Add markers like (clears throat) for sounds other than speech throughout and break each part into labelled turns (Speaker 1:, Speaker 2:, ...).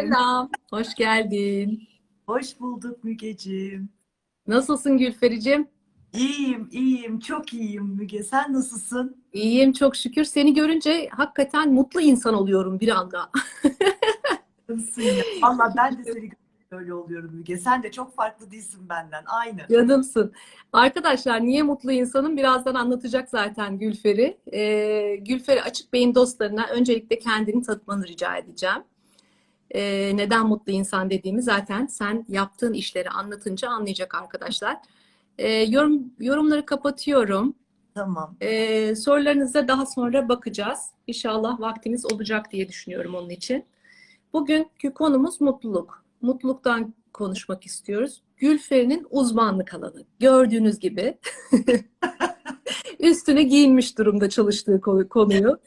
Speaker 1: Selam, hoş geldin.
Speaker 2: Hoş bulduk Mügeciğim.
Speaker 1: Nasılsın Gülfericim?
Speaker 2: İyiyim, iyiyim, çok iyiyim Müge. Sen nasılsın?
Speaker 1: İyiyim çok şükür. Seni görünce hakikaten mutlu insan oluyorum bir anda. (laughs)
Speaker 2: Nasılsın ya? Valla ben de seni görünce öyle oluyorum Müge. Sen de çok farklı değilsin benden. Aynı.
Speaker 1: Canımsın. Arkadaşlar niye mutlu insanım? Birazdan anlatacak zaten Gülfer'i. Ee, Gülfer'i Açık Beyin dostlarına öncelikle kendini tanıtmanı rica edeceğim. Ee, neden mutlu insan dediğimi zaten sen yaptığın işleri anlatınca anlayacak arkadaşlar. Ee, yorum, yorumları kapatıyorum.
Speaker 2: Tamam.
Speaker 1: Ee, sorularınıza daha sonra bakacağız. İnşallah vaktimiz olacak diye düşünüyorum onun için. Bugünkü konumuz mutluluk. Mutluluktan konuşmak istiyoruz. Gülferi'nin uzmanlık alanı. Gördüğünüz gibi (laughs) üstüne giyinmiş durumda çalıştığı konu- konuyu.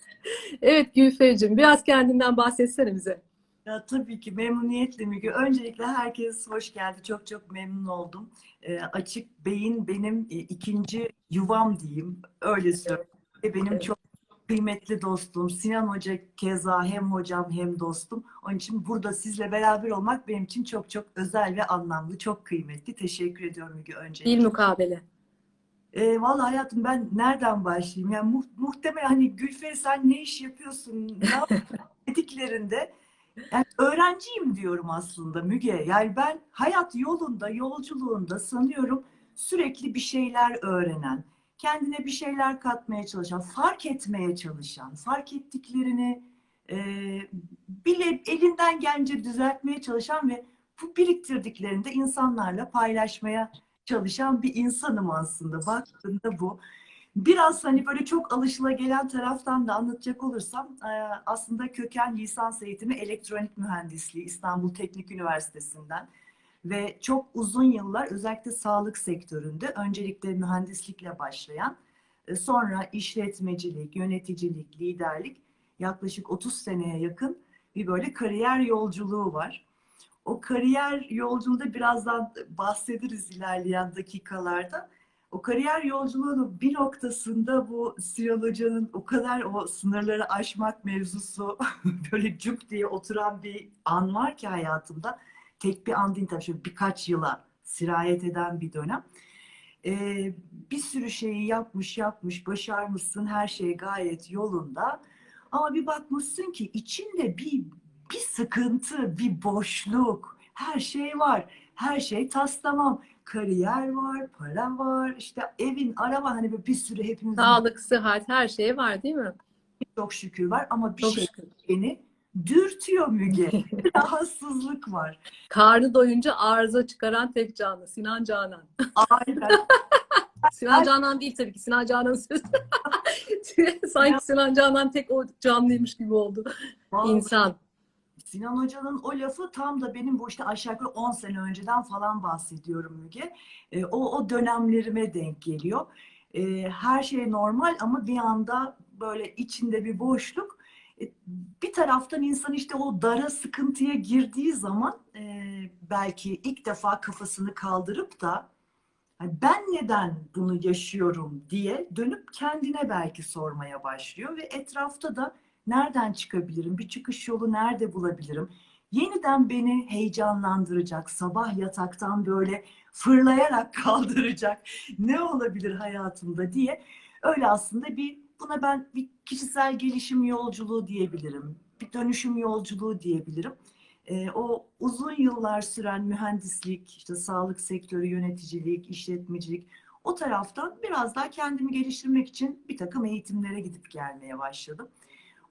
Speaker 1: Evet Gülferi'cim biraz kendinden bahsetsene bize.
Speaker 2: Ya tabii ki memnuniyetle Müge. Öncelikle herkes hoş geldi. Çok çok memnun oldum. Ee, açık Beyin benim e, ikinci yuvam diyeyim. Öyle söyleyeyim. Ve benim çok kıymetli dostum. Sinan Hoca keza hem hocam hem dostum. Onun için burada sizle beraber olmak benim için çok çok özel ve anlamlı. Çok kıymetli. Teşekkür ediyorum Müge öncelikle.
Speaker 1: Dil mukabele.
Speaker 2: E, vallahi hayatım ben nereden başlayayım? Yani mu muhtemelen hani Gülferi sen ne iş yapıyorsun? Ne (laughs) dediklerinde yani öğrenciyim diyorum aslında Müge. Yani ben hayat yolunda, yolculuğunda sanıyorum sürekli bir şeyler öğrenen, kendine bir şeyler katmaya çalışan, fark etmeye çalışan, fark ettiklerini e, bile elinden gelince düzeltmeye çalışan ve bu biriktirdiklerini de insanlarla paylaşmaya çalışan bir insanım aslında. Baktığında bu. Biraz hani böyle çok alışılagelen taraftan da anlatacak olursam e, aslında köken lisans eğitimi elektronik mühendisliği İstanbul Teknik Üniversitesi'nden ve çok uzun yıllar özellikle sağlık sektöründe öncelikle mühendislikle başlayan e, sonra işletmecilik, yöneticilik, liderlik yaklaşık 30 seneye yakın bir böyle kariyer yolculuğu var. O kariyer yolculuğunda birazdan bahsederiz ilerleyen dakikalarda. O kariyer yolculuğunun bir noktasında bu Sinan Hoca'nın o kadar o sınırları aşmak mevzusu (laughs) böyle cuk diye oturan bir an var ki hayatımda. Tek bir an değil tabii şöyle birkaç yıla sirayet eden bir dönem. Ee, bir sürü şeyi yapmış yapmış başarmışsın her şey gayet yolunda. Ama bir bakmışsın ki içinde bir bir sıkıntı, bir boşluk, her şey var. Her şey tas tamam. Kariyer var, para var, işte evin, araba hani böyle bir sürü hepimizin
Speaker 1: Sağlık, sıhhat her şey var değil mi?
Speaker 2: çok şükür var ama bir
Speaker 1: Çok
Speaker 2: şey
Speaker 1: şükür.
Speaker 2: beni dürtüyor Müge. (laughs) Rahatsızlık var.
Speaker 1: Karnı doyunca arıza çıkaran tek canlı Sinan Canan.
Speaker 2: Aynen. (laughs)
Speaker 1: Sinan Canan değil tabii ki. Sinan Canan sözü. (laughs) Sanki Sinan Canan tek o canlıymış gibi oldu.
Speaker 2: Vallahi
Speaker 1: İnsan.
Speaker 2: Sinan Hoca'nın o lafı tam da benim bu işte aşağı yukarı 10 sene önceden falan bahsediyorum Müge. E, o, o dönemlerime denk geliyor. E, her şey normal ama bir anda böyle içinde bir boşluk. E, bir taraftan insan işte o dara sıkıntıya girdiği zaman e, belki ilk defa kafasını kaldırıp da "Hani ben neden bunu yaşıyorum diye dönüp kendine belki sormaya başlıyor ve etrafta da nereden çıkabilirim, bir çıkış yolu nerede bulabilirim? Yeniden beni heyecanlandıracak, sabah yataktan böyle fırlayarak (laughs) kaldıracak ne olabilir hayatımda diye öyle aslında bir buna ben bir kişisel gelişim yolculuğu diyebilirim. Bir dönüşüm yolculuğu diyebilirim. Ee, o uzun yıllar süren mühendislik, işte sağlık sektörü, yöneticilik, işletmecilik o taraftan biraz daha kendimi geliştirmek için bir takım eğitimlere gidip gelmeye başladım.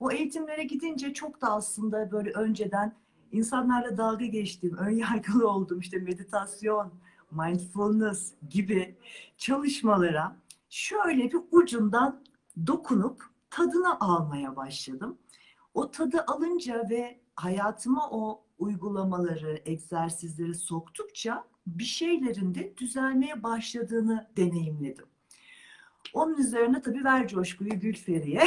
Speaker 2: O eğitimlere gidince çok da aslında böyle önceden insanlarla dalga geçtiğim, ön yargılı olduğum işte meditasyon, mindfulness gibi çalışmalara şöyle bir ucundan dokunup tadını almaya başladım. O tadı alınca ve hayatıma o uygulamaları, egzersizleri soktukça bir şeylerin de düzelmeye başladığını deneyimledim. Onun üzerine tabii ver coşkuyu Gülferi'ye.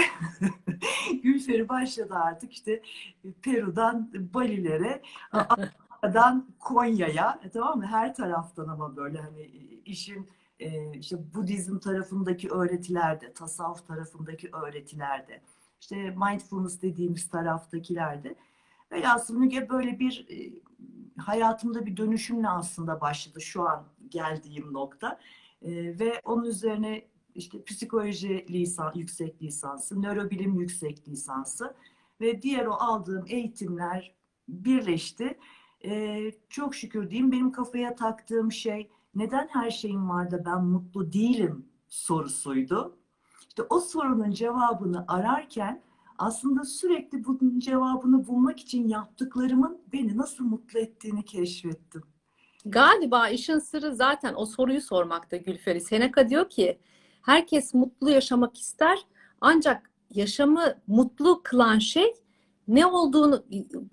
Speaker 2: (laughs) Gülferi başladı artık işte Peru'dan Bali'lere, Amerika'dan Konya'ya, e, tamam mı? Her taraftan ama böyle hani işin e, işte Budizm tarafındaki öğretilerde, tasavvuf tarafındaki öğretilerde, işte mindfulness dediğimiz taraftakilerde Velhasıl Müge böyle bir e, hayatımda bir dönüşümle aslında başladı şu an geldiğim nokta. E, ve onun üzerine işte psikoloji lisan, yüksek lisansı, nörobilim yüksek lisansı ve diğer o aldığım eğitimler birleşti. E, çok şükür diyeyim benim kafaya taktığım şey neden her şeyim var da ben mutlu değilim sorusuydu. İşte o sorunun cevabını ararken aslında sürekli bunun cevabını bulmak için yaptıklarımın beni nasıl mutlu ettiğini keşfettim.
Speaker 1: Galiba işin sırrı zaten o soruyu sormakta Gülferi. Seneca diyor ki herkes mutlu yaşamak ister ancak yaşamı mutlu kılan şey ne olduğunu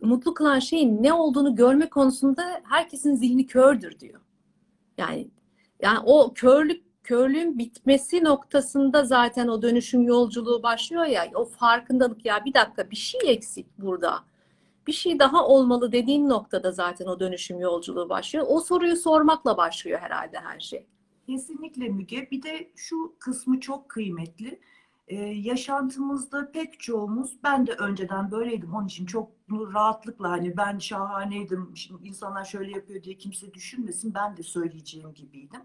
Speaker 1: mutlu kılan şeyin ne olduğunu görme konusunda herkesin zihni kördür diyor. Yani yani o körlük körlüğün bitmesi noktasında zaten o dönüşüm yolculuğu başlıyor ya o farkındalık ya bir dakika bir şey eksik burada. Bir şey daha olmalı dediğin noktada zaten o dönüşüm yolculuğu başlıyor. O soruyu sormakla başlıyor herhalde her şey.
Speaker 2: Kesinlikle Müge. Bir de şu kısmı çok kıymetli. Ee, yaşantımızda pek çoğumuz, ben de önceden böyleydim. Onun için çok rahatlıkla hani ben şahaneydim, şimdi insanlar şöyle yapıyor diye kimse düşünmesin. Ben de söyleyeceğim gibiydim.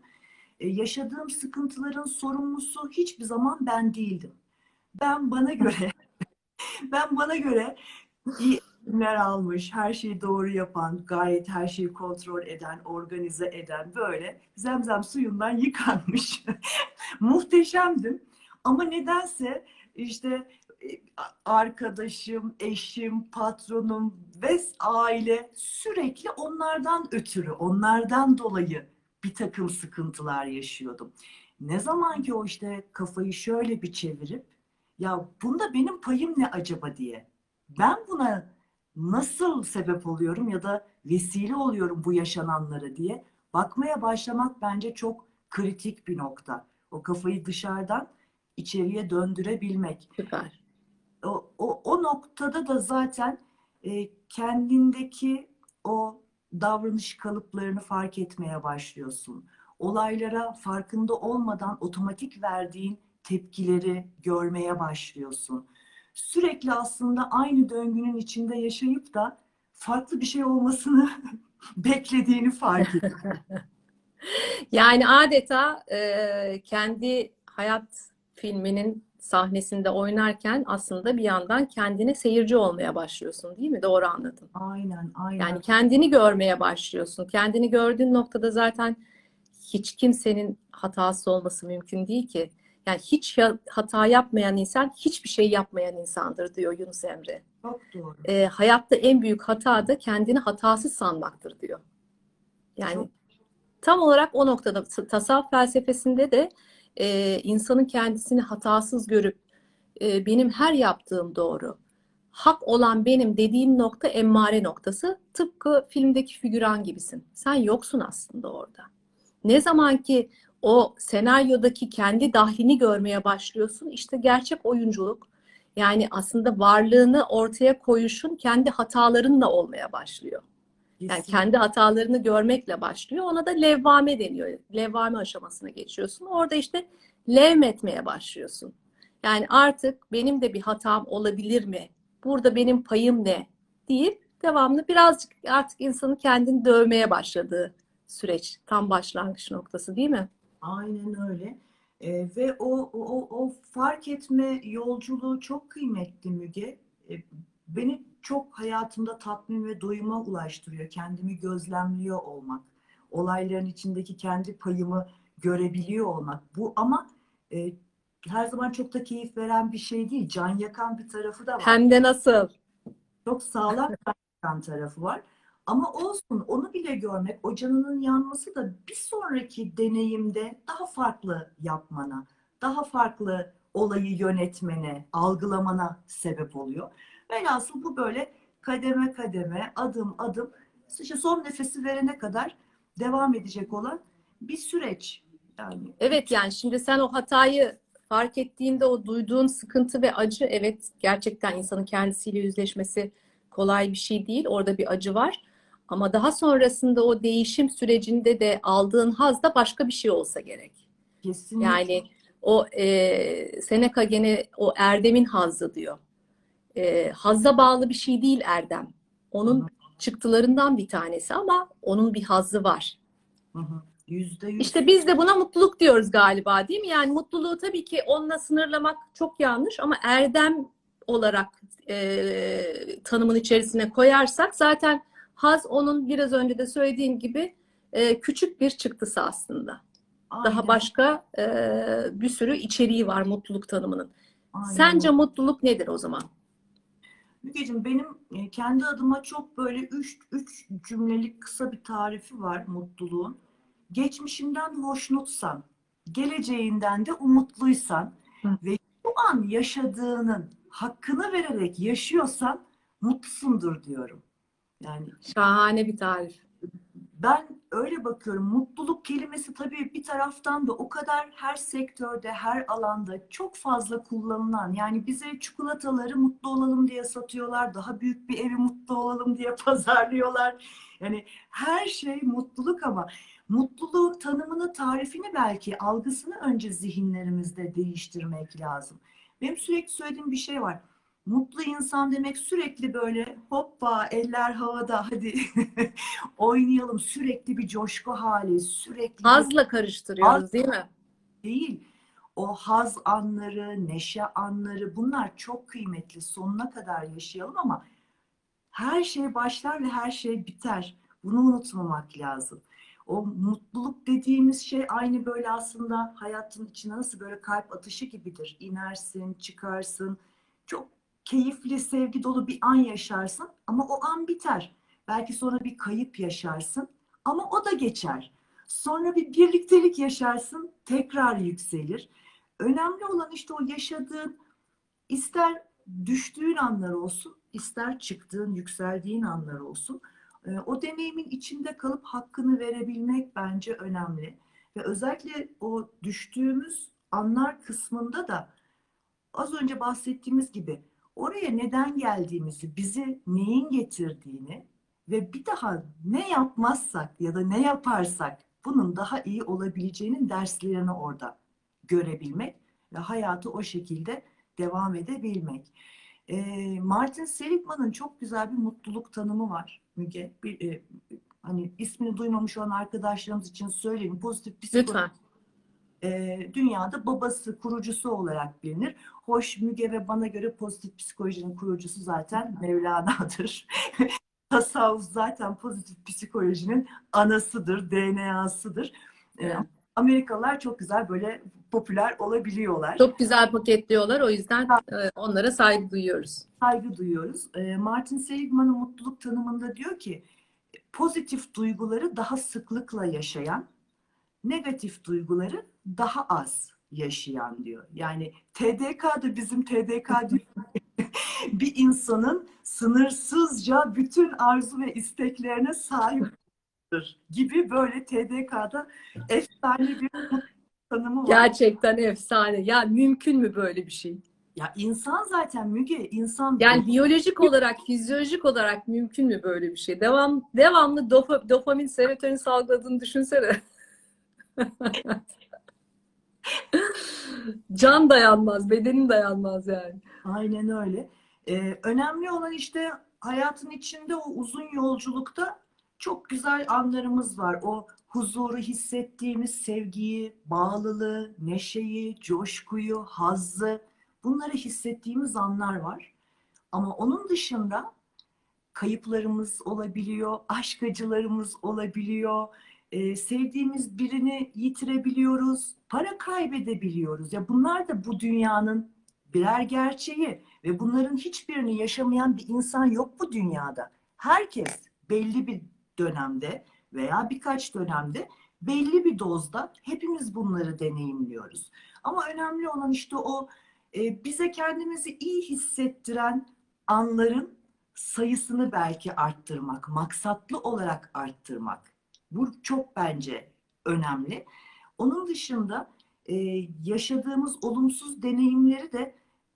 Speaker 2: Ee, yaşadığım sıkıntıların sorumlusu hiçbir zaman ben değildim. Ben bana göre, (laughs) ben bana göre eğitimler almış, her şeyi doğru yapan, gayet her şeyi kontrol eden, organize eden böyle zemzem suyundan yıkanmış. (laughs) Muhteşemdim. Ama nedense işte e, arkadaşım, eşim, patronum ve aile sürekli onlardan ötürü, onlardan dolayı bir takım sıkıntılar yaşıyordum. Ne zaman ki o işte kafayı şöyle bir çevirip ya bunda benim payım ne acaba diye ben buna nasıl sebep oluyorum ya da vesile oluyorum bu yaşananlara diye bakmaya başlamak bence çok kritik bir nokta. O kafayı dışarıdan içeriye döndürebilmek.
Speaker 1: Süper.
Speaker 2: O, o, o noktada da zaten e, kendindeki o davranış kalıplarını fark etmeye başlıyorsun. Olaylara farkında olmadan otomatik verdiğin tepkileri görmeye başlıyorsun. Sürekli aslında aynı döngünün içinde yaşayıp da farklı bir şey olmasını (laughs) beklediğini fark ediyorsun. (laughs)
Speaker 1: Yani adeta e, kendi hayat filminin sahnesinde oynarken aslında bir yandan kendine seyirci olmaya başlıyorsun değil mi? Doğru anladım.
Speaker 2: Aynen, aynen.
Speaker 1: Yani kendini görmeye başlıyorsun. Kendini gördüğün noktada zaten hiç kimsenin hatası olması mümkün değil ki. Yani hiç hata yapmayan insan hiçbir şey yapmayan insandır diyor Yunus Emre.
Speaker 2: Çok doğru.
Speaker 1: E, hayatta en büyük hata da kendini hatasız sanmaktır diyor. Yani
Speaker 2: Çok-
Speaker 1: tam olarak o noktada tasavvuf felsefesinde de e, insanın kendisini hatasız görüp e, benim her yaptığım doğru, hak olan benim dediğim nokta emmare noktası. Tıpkı filmdeki figüran gibisin. Sen yoksun aslında orada. Ne zaman ki o senaryodaki kendi dahlini görmeye başlıyorsun, işte gerçek oyunculuk. Yani aslında varlığını ortaya koyuşun kendi hatalarınla olmaya başlıyor. Yani
Speaker 2: Kesinlikle.
Speaker 1: kendi hatalarını görmekle başlıyor. Ona da levvame deniyor. Levvame aşamasına geçiyorsun. Orada işte levmetmeye başlıyorsun. Yani artık benim de bir hatam olabilir mi? Burada benim payım ne? deyip devamlı birazcık artık insanın kendini dövmeye başladığı süreç. Tam başlangıç noktası değil mi?
Speaker 2: Aynen öyle. Ee, ve o, o, o fark etme yolculuğu çok kıymetli Müge. Ee, beni çok hayatımda tatmin ve doyuma ulaştırıyor. Kendimi gözlemliyor olmak. Olayların içindeki kendi payımı görebiliyor olmak. Bu ama e, her zaman çok da keyif veren bir şey değil. Can yakan bir tarafı da var.
Speaker 1: Hem de nasıl?
Speaker 2: Çok sağlam bir yan tarafı var. Ama olsun onu bile görmek, o canının yanması da bir sonraki deneyimde daha farklı yapmana, daha farklı olayı yönetmene, algılamana sebep oluyor. Velhasıl bu böyle kademe kademe, adım adım, işte son nefesi verene kadar devam edecek olan bir süreç. Yani
Speaker 1: Evet yani şimdi sen o hatayı fark ettiğinde o duyduğun sıkıntı ve acı evet gerçekten insanın kendisiyle yüzleşmesi kolay bir şey değil. Orada bir acı var. Ama daha sonrasında o değişim sürecinde de aldığın haz da başka bir şey olsa gerek.
Speaker 2: kesinlikle
Speaker 1: Yani o e, Seneca gene o erdemin hazzı diyor. E, hazza bağlı bir şey değil erdem. onun
Speaker 2: Hı hı.
Speaker 1: çıktılarından bir tanesi ama onun bir hazzı var.
Speaker 2: Hı hı. Yüzde yüz.
Speaker 1: İşte biz de buna mutluluk diyoruz galiba değil mi? Yani mutluluğu tabii ki onunla sınırlamak çok yanlış ama erdem olarak e, tanımın içerisine koyarsak zaten haz onun biraz önce de söylediğim gibi e, küçük bir çıktısı aslında. Daha
Speaker 2: Aynen,
Speaker 1: başka e, bir sürü içeriği var mutluluk tanımının.
Speaker 2: aynen
Speaker 1: Sence mutluluk nedir o zaman?
Speaker 2: Mügeciğim benim e, kendi adıma çok böyle üç, üç cümlelik kısa bir tarifi var mutluluğun. Geçmişinden hoşnutsan, geleceğinden de umutluysan
Speaker 1: Hı.
Speaker 2: ve şu an yaşadığının hakkını vererek yaşıyorsan mutlusundur diyorum. Yani
Speaker 1: Şahane bir tarif.
Speaker 2: ben öyle bakıyorum. Mutluluk kelimesi tabii bir taraftan da o kadar her sektörde, her alanda çok fazla kullanılan. Yani bize çikolataları mutlu olalım diye satıyorlar. Daha büyük bir evi mutlu olalım diye (laughs) pazarlıyorlar. Yani her şey mutluluk ama mutluluğun tanımını, tarifini belki algısını önce zihinlerimizde değiştirmek lazım. Benim sürekli söylediğim bir şey var. Mutlu insan demek sürekli böyle hoppa eller havada hadi (laughs) oynayalım sürekli bir coşku hali sürekli
Speaker 1: Hazla karıştırıyoruz değil mi?
Speaker 2: değil. O haz anları, neşe anları bunlar çok kıymetli. Sonuna kadar yaşayalım ama her şey başlar ve her şey biter. Bunu unutmamak lazım. O mutluluk dediğimiz şey aynı böyle aslında hayatın içine nasıl böyle kalp atışı gibidir. İnersin, çıkarsın. Çok keyifli, sevgi dolu bir an yaşarsın ama o an biter. Belki sonra bir kayıp yaşarsın ama o da geçer. Sonra bir birliktelik yaşarsın, tekrar yükselir. Önemli olan işte o yaşadığın, ister düştüğün anlar olsun, ister çıktığın, yükseldiğin anlar olsun. Ee, O deneyimin içinde kalıp hakkını verebilmek bence önemli. Ve özellikle o düştüğümüz anlar kısmında da az önce bahsettiğimiz gibi oraya neden geldiğimizi, bizi neyin getirdiğini ve bir daha ne yapmazsak ya da ne yaparsak bunun daha iyi olabileceğinin derslerini orada görebilmek ve hayatı o şekilde devam edebilmek. Ee, Martin Seligman'ın çok güzel bir mutluluk tanımı var Müge. Bir, e, hani ismini duymamış olan arkadaşlarımız için söyleyeyim. Pozitif psikoloji
Speaker 1: Lütfen.
Speaker 2: E, dünyada babası, kurucusu olarak bilinir. Hoş Müge ve bana göre pozitif psikolojinin kurucusu zaten Mevlana'dır. (laughs) Tasavvuf zaten pozitif psikolojinin anasıdır, DNA'sıdır. E,
Speaker 1: Evet.
Speaker 2: Amerikalılar çok güzel böyle popüler olabiliyorlar.
Speaker 1: Çok güzel paketliyorlar. O yüzden e, onlara saygı duyuyoruz.
Speaker 2: saygı duyuyoruz. Martin Seligman'ın mutluluk tanımında diyor ki pozitif duyguları daha sıklıkla yaşayan, negatif duyguları daha az yaşayan diyor. Yani TDK da bizim TDK (laughs) diyor. (laughs) bir insanın sınırsızca bütün arzu ve isteklerine sahiptir gibi böyle TDK'da efsane bir tanımı var.
Speaker 1: Gerçekten efsane. Ya mümkün mü böyle bir şey?
Speaker 2: Ya insan zaten Müge, insan
Speaker 1: Yani biyolojik olarak, fizyolojik olarak mümkün mü böyle bir şey? Devam devamlı dopa- dopamin, serotonin salgıladığını düşünsene. (laughs) Can dayanmaz, bedenin dayanmaz yani.
Speaker 2: Aynen öyle. Ee, önemli olan işte hayatın içinde o uzun yolculukta çok güzel anlarımız var. O huzuru hissettiğimiz sevgiyi, bağlılığı, neşeyi, coşkuyu, hazzı bunları hissettiğimiz anlar var. Ama onun dışında kayıplarımız olabiliyor, aşk acılarımız olabiliyor, e, sevdiğimiz birini yitirebiliyoruz, para kaybedebiliyoruz. Ya bunlar da bu dünyanın birer gerçeği ve bunların hiçbirini yaşamayan bir insan yok bu dünyada. Herkes belli bir dönemde veya birkaç dönemde belli bir dozda hepimiz bunları deneyimliyoruz. Ama önemli olan işte o e, bize kendimizi iyi hissettiren anların sayısını belki arttırmak, maksatlı olarak arttırmak. Bu çok bence önemli. Onun dışında e, yaşadığımız olumsuz deneyimleri de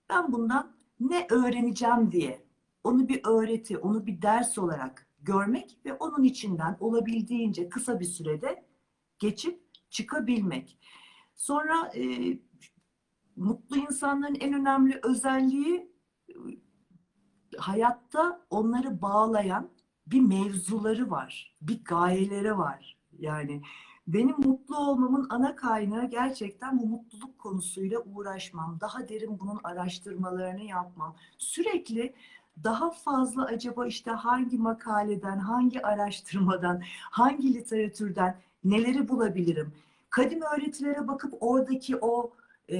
Speaker 2: ben bundan ne öğreneceğim diye onu bir öğreti, onu bir ders olarak görmek ve onun içinden olabildiğince kısa bir sürede geçip çıkabilmek. Sonra e, mutlu insanların en önemli özelliği hayatta onları bağlayan bir mevzuları var, bir gayeleri var. Yani benim mutlu olmamın ana kaynağı gerçekten bu mutluluk konusuyla uğraşmam. Daha derin bunun araştırmalarını yapmam. Sürekli daha fazla acaba işte hangi makaleden, hangi araştırmadan, hangi literatürden neleri bulabilirim? Kadim öğretilere bakıp oradaki o e,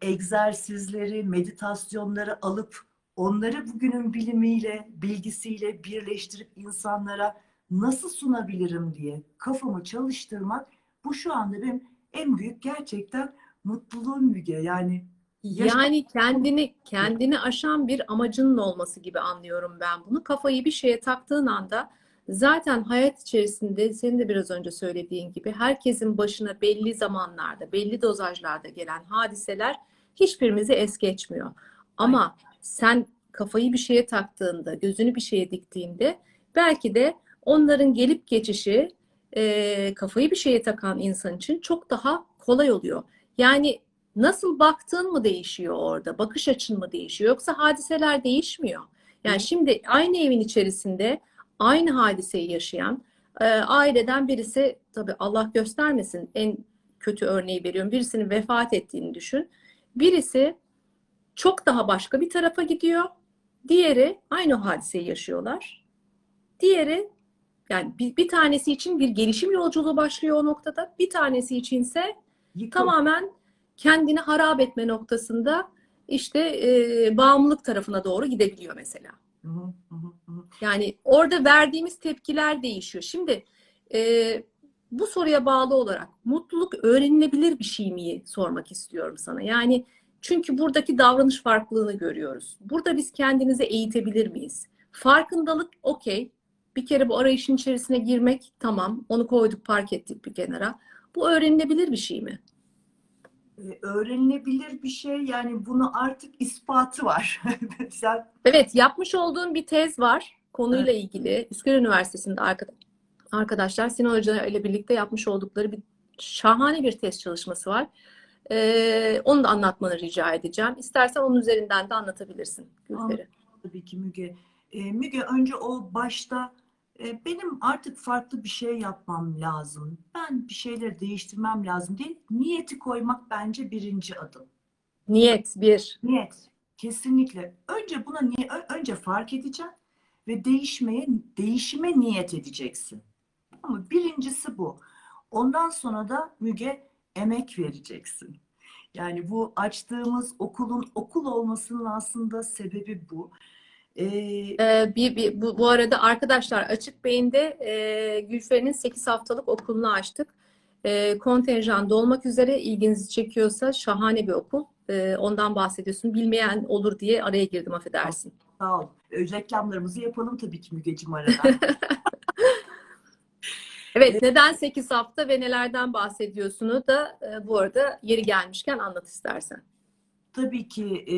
Speaker 2: egzersizleri, meditasyonları alıp onları bugünün bilimiyle, bilgisiyle birleştirip insanlara nasıl sunabilirim diye kafamı çalıştırmak bu şu anda benim en büyük gerçekten mutluluğum Müge. Yani
Speaker 1: Yani kendini kendini aşan bir amacının olması gibi anlıyorum ben bunu. Kafayı bir şeye taktığın anda zaten hayat içerisinde senin de biraz önce söylediğin gibi herkesin başına belli zamanlarda, belli dozajlarda gelen hadiseler hiçbirimizi es geçmiyor. Ama sen kafayı bir şeye taktığında, gözünü bir şeye diktiğinde belki de onların gelip geçişi e, kafayı bir şeye takan insan için çok daha kolay oluyor. Yani nasıl baktığın mı değişiyor orada? Bakış açın mı değişiyor? Yoksa hadiseler değişmiyor. Yani şimdi aynı evin içerisinde aynı hadiseyi yaşayan e, aileden birisi tabii Allah göstermesin en kötü örneği veriyorum. Birisinin vefat ettiğini düşün. Birisi çok daha başka bir tarafa gidiyor. Diğeri aynı hadiseyi yaşıyorlar. Diğeri yani bir, bir tanesi için bir gelişim yolculuğu başlıyor o noktada. Bir tanesi içinse
Speaker 2: yıkım.
Speaker 1: tamamen kendini harap etme noktasında işte e, bağımlılık tarafına doğru gidebiliyor mesela.
Speaker 2: Hı hı, hı.
Speaker 1: Yani orada verdiğimiz tepkiler değişiyor. Şimdi e, bu soruya bağlı olarak mutluluk öğrenilebilir bir şey mi sormak istiyorum sana. Yani çünkü buradaki davranış farklılığını görüyoruz. Burada biz kendimizi eğitebilir miyiz? Farkındalık okey. Bir kere bu arayışın içerisine girmek tamam. Onu koyduk park ettik bir kenara. Bu öğrenilebilir bir şey mi?
Speaker 2: Ee, öğrenilebilir bir şey yani bunu artık ispatı var. (laughs)
Speaker 1: Evet, yapmış olduğum bir tez var konuyla ilgili. Üsküdar Üniversitesi'nde arka- arkadaşlar Sinan Hoca ile birlikte yapmış oldukları bir şahane bir tez çalışması var. Ee, onu da anlatmanı rica edeceğim. İstersen onun üzerinden de anlatabilirsin Gülperi.
Speaker 2: tabii ki Müge. Ee, Müge önce o başta e, benim artık farklı bir şey yapmam lazım. Ben bir şeyleri değiştirmem lazım değil. Niyeti koymak bence birinci adım.
Speaker 1: Niyet bir.
Speaker 2: Niyet. Kesinlikle. Önce buna niye önce fark edeceksin ve değişmeye değişime niyet edeceksin. Ama birincisi bu. Ondan sonra da Müge emek vereceksin. Yani bu açtığımız okulun okul olmasının aslında sebebi bu. Ee,
Speaker 1: Ee, bir, bir, bu, bu arada arkadaşlar Açık Beyin'de e, Gülferi'nin 8 haftalık okulunu açtık. E, kontenjan dolmak üzere ilginizi çekiyorsa şahane bir okul. E, ondan bahsediyorsun. Bilmeyen olur diye araya girdim affedersin.
Speaker 2: sağ ol. Reklamlarımızı yapalım tabii ki Mügeciğim arada. (laughs)
Speaker 1: Evet, neden 8 hafta ve nelerden bahsediyorsunu da e, bu arada yeri gelmişken anlat istersen.
Speaker 2: Tabii ki e,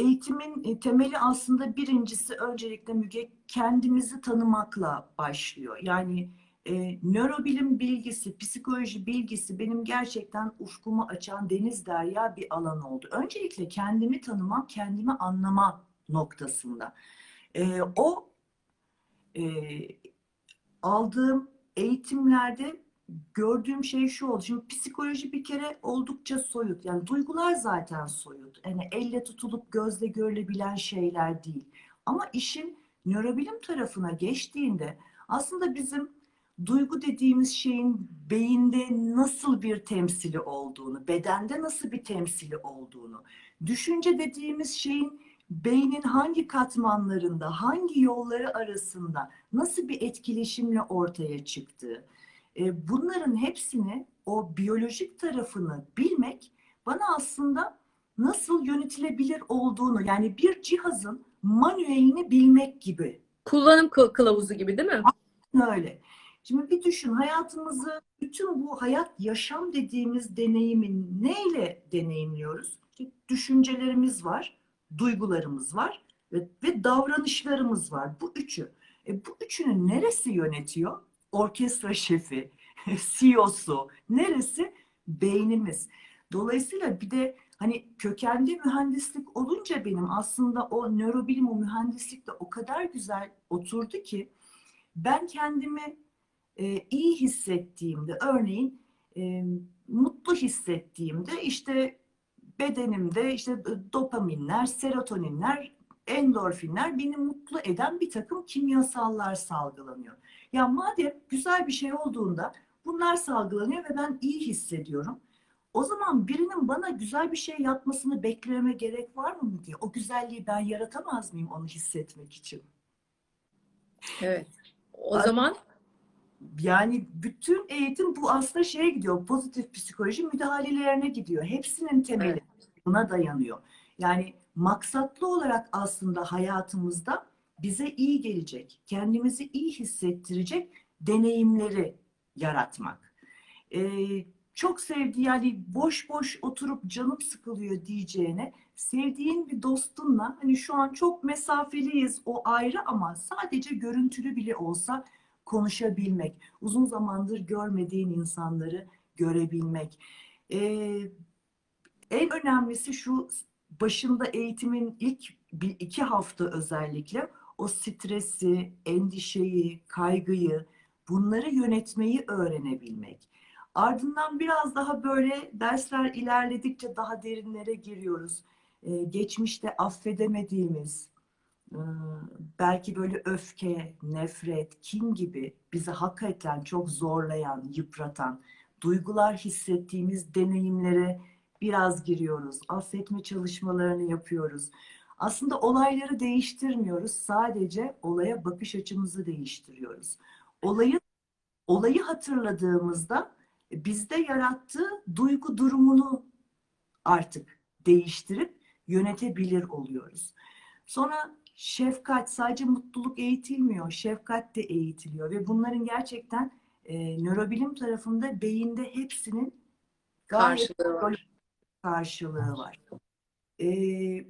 Speaker 2: eğitimin e, temeli aslında birincisi öncelikle Müge kendimizi tanımakla başlıyor. Yani e, nörobilim bilgisi, psikoloji bilgisi benim gerçekten ufkumu açan deniz derya bir alan oldu. Öncelikle kendimi tanımak, kendimi anlama noktasında. E, o e, aldığım eğitimlerde gördüğüm şey şu oldu. Şimdi psikoloji bir kere oldukça soyut. Yani duygular zaten soyut. Yani elle tutulup gözle görülebilen şeyler değil. Ama işin nörobilim tarafına geçtiğinde aslında bizim duygu dediğimiz şeyin beyinde nasıl bir temsili olduğunu, bedende nasıl bir temsili olduğunu, düşünce dediğimiz şeyin beynin hangi katmanlarında, hangi yolları arasında nasıl bir etkileşimle ortaya çıktığı, e, bunların hepsini o biyolojik tarafını bilmek bana aslında nasıl yönetilebilir olduğunu yani bir cihazın manuelini bilmek gibi.
Speaker 1: Kullanım kı- kılavuzu gibi değil mi?
Speaker 2: Öyle. Şimdi bir düşün hayatımızı bütün bu hayat yaşam dediğimiz deneyimi neyle deneyimliyoruz? İşte düşüncelerimiz var, duygularımız var ve, ve davranışlarımız var. Bu üçü. E, bu üçünü neresi yönetiyor? Orkestra şefi, (laughs) CEO'su, neresi? Beynimiz. Dolayısıyla bir de hani kökende mühendislik olunca benim aslında o nörobilim, o mühendislik de o kadar güzel oturdu ki ben kendimi e, iyi hissettiğimde, örneğin e, mutlu hissettiğimde işte bedenimde işte dopaminler, serotoninler, endorfinler beni mutlu eden bir takım kimyasallar salgılanıyor. Ya madem güzel bir şey olduğunda bunlar salgılanıyor ve ben iyi hissediyorum. O zaman birinin bana güzel bir şey yapmasını beklememe gerek var mı diye. O güzelliği ben yaratamaz mıyım onu hissetmek için?
Speaker 1: Evet. O
Speaker 2: Ay-
Speaker 1: zaman
Speaker 2: Yani bütün eğitim bu aslında şeye gidiyor. Pozitif psikoloji müdahalelerine gidiyor. Hepsinin temeli
Speaker 1: Evet.
Speaker 2: buna dayanıyor. Yani maksatlı olarak aslında hayatımızda bize iyi gelecek, kendimizi iyi hissettirecek deneyimleri yaratmak. Ee, çok sevdiği yani boş boş oturup canım sıkılıyor diyeceğine sevdiğin bir dostunla hani şu an çok mesafeliyiz o ayrı ama sadece görüntülü bile olsa konuşabilmek, uzun zamandır görmediğin insanları görebilmek. Ee, en önemlisi şu başında eğitimin ilk bir iki hafta özellikle o stresi, endişeyi, kaygıyı bunları yönetmeyi öğrenebilmek. Ardından biraz daha böyle dersler ilerledikçe daha derinlere giriyoruz. Ee, geçmişte affedemediğimiz, belki böyle öfke, nefret, kin gibi bizi hakikaten çok zorlayan, yıpratan duygular hissettiğimiz deneyimlere biraz giriyoruz. Affetme çalışmalarını yapıyoruz. Aslında olayları değiştirmiyoruz. Sadece olaya bakış açımızı değiştiriyoruz. Olayı olayı hatırladığımızda bizde yarattığı duygu durumunu artık değiştirip yönetebilir oluyoruz. Sonra şefkat sadece mutluluk eğitilmiyor, şefkat de eğitiliyor ve bunların gerçekten e, nörobilim tarafında beyinde hepsinin
Speaker 1: karşılığı var.
Speaker 2: karşılığı var. E,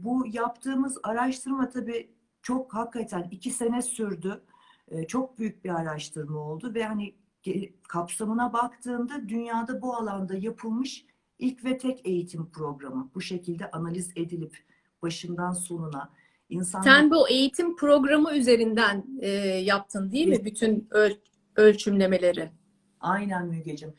Speaker 2: bu yaptığımız araştırma tabii çok hakikaten iki sene sürdü. E, çok büyük bir araştırma oldu ve hani kapsamına baktığında dünyada bu alanda yapılmış ilk ve tek eğitim programı. Bu şekilde analiz edilip başından sonuna insanlar
Speaker 1: Sen bu eğitim programı üzerinden e, yaptın değil mi? Bütün öl- ölçümlemeleri.
Speaker 2: aynen Mügeciğim.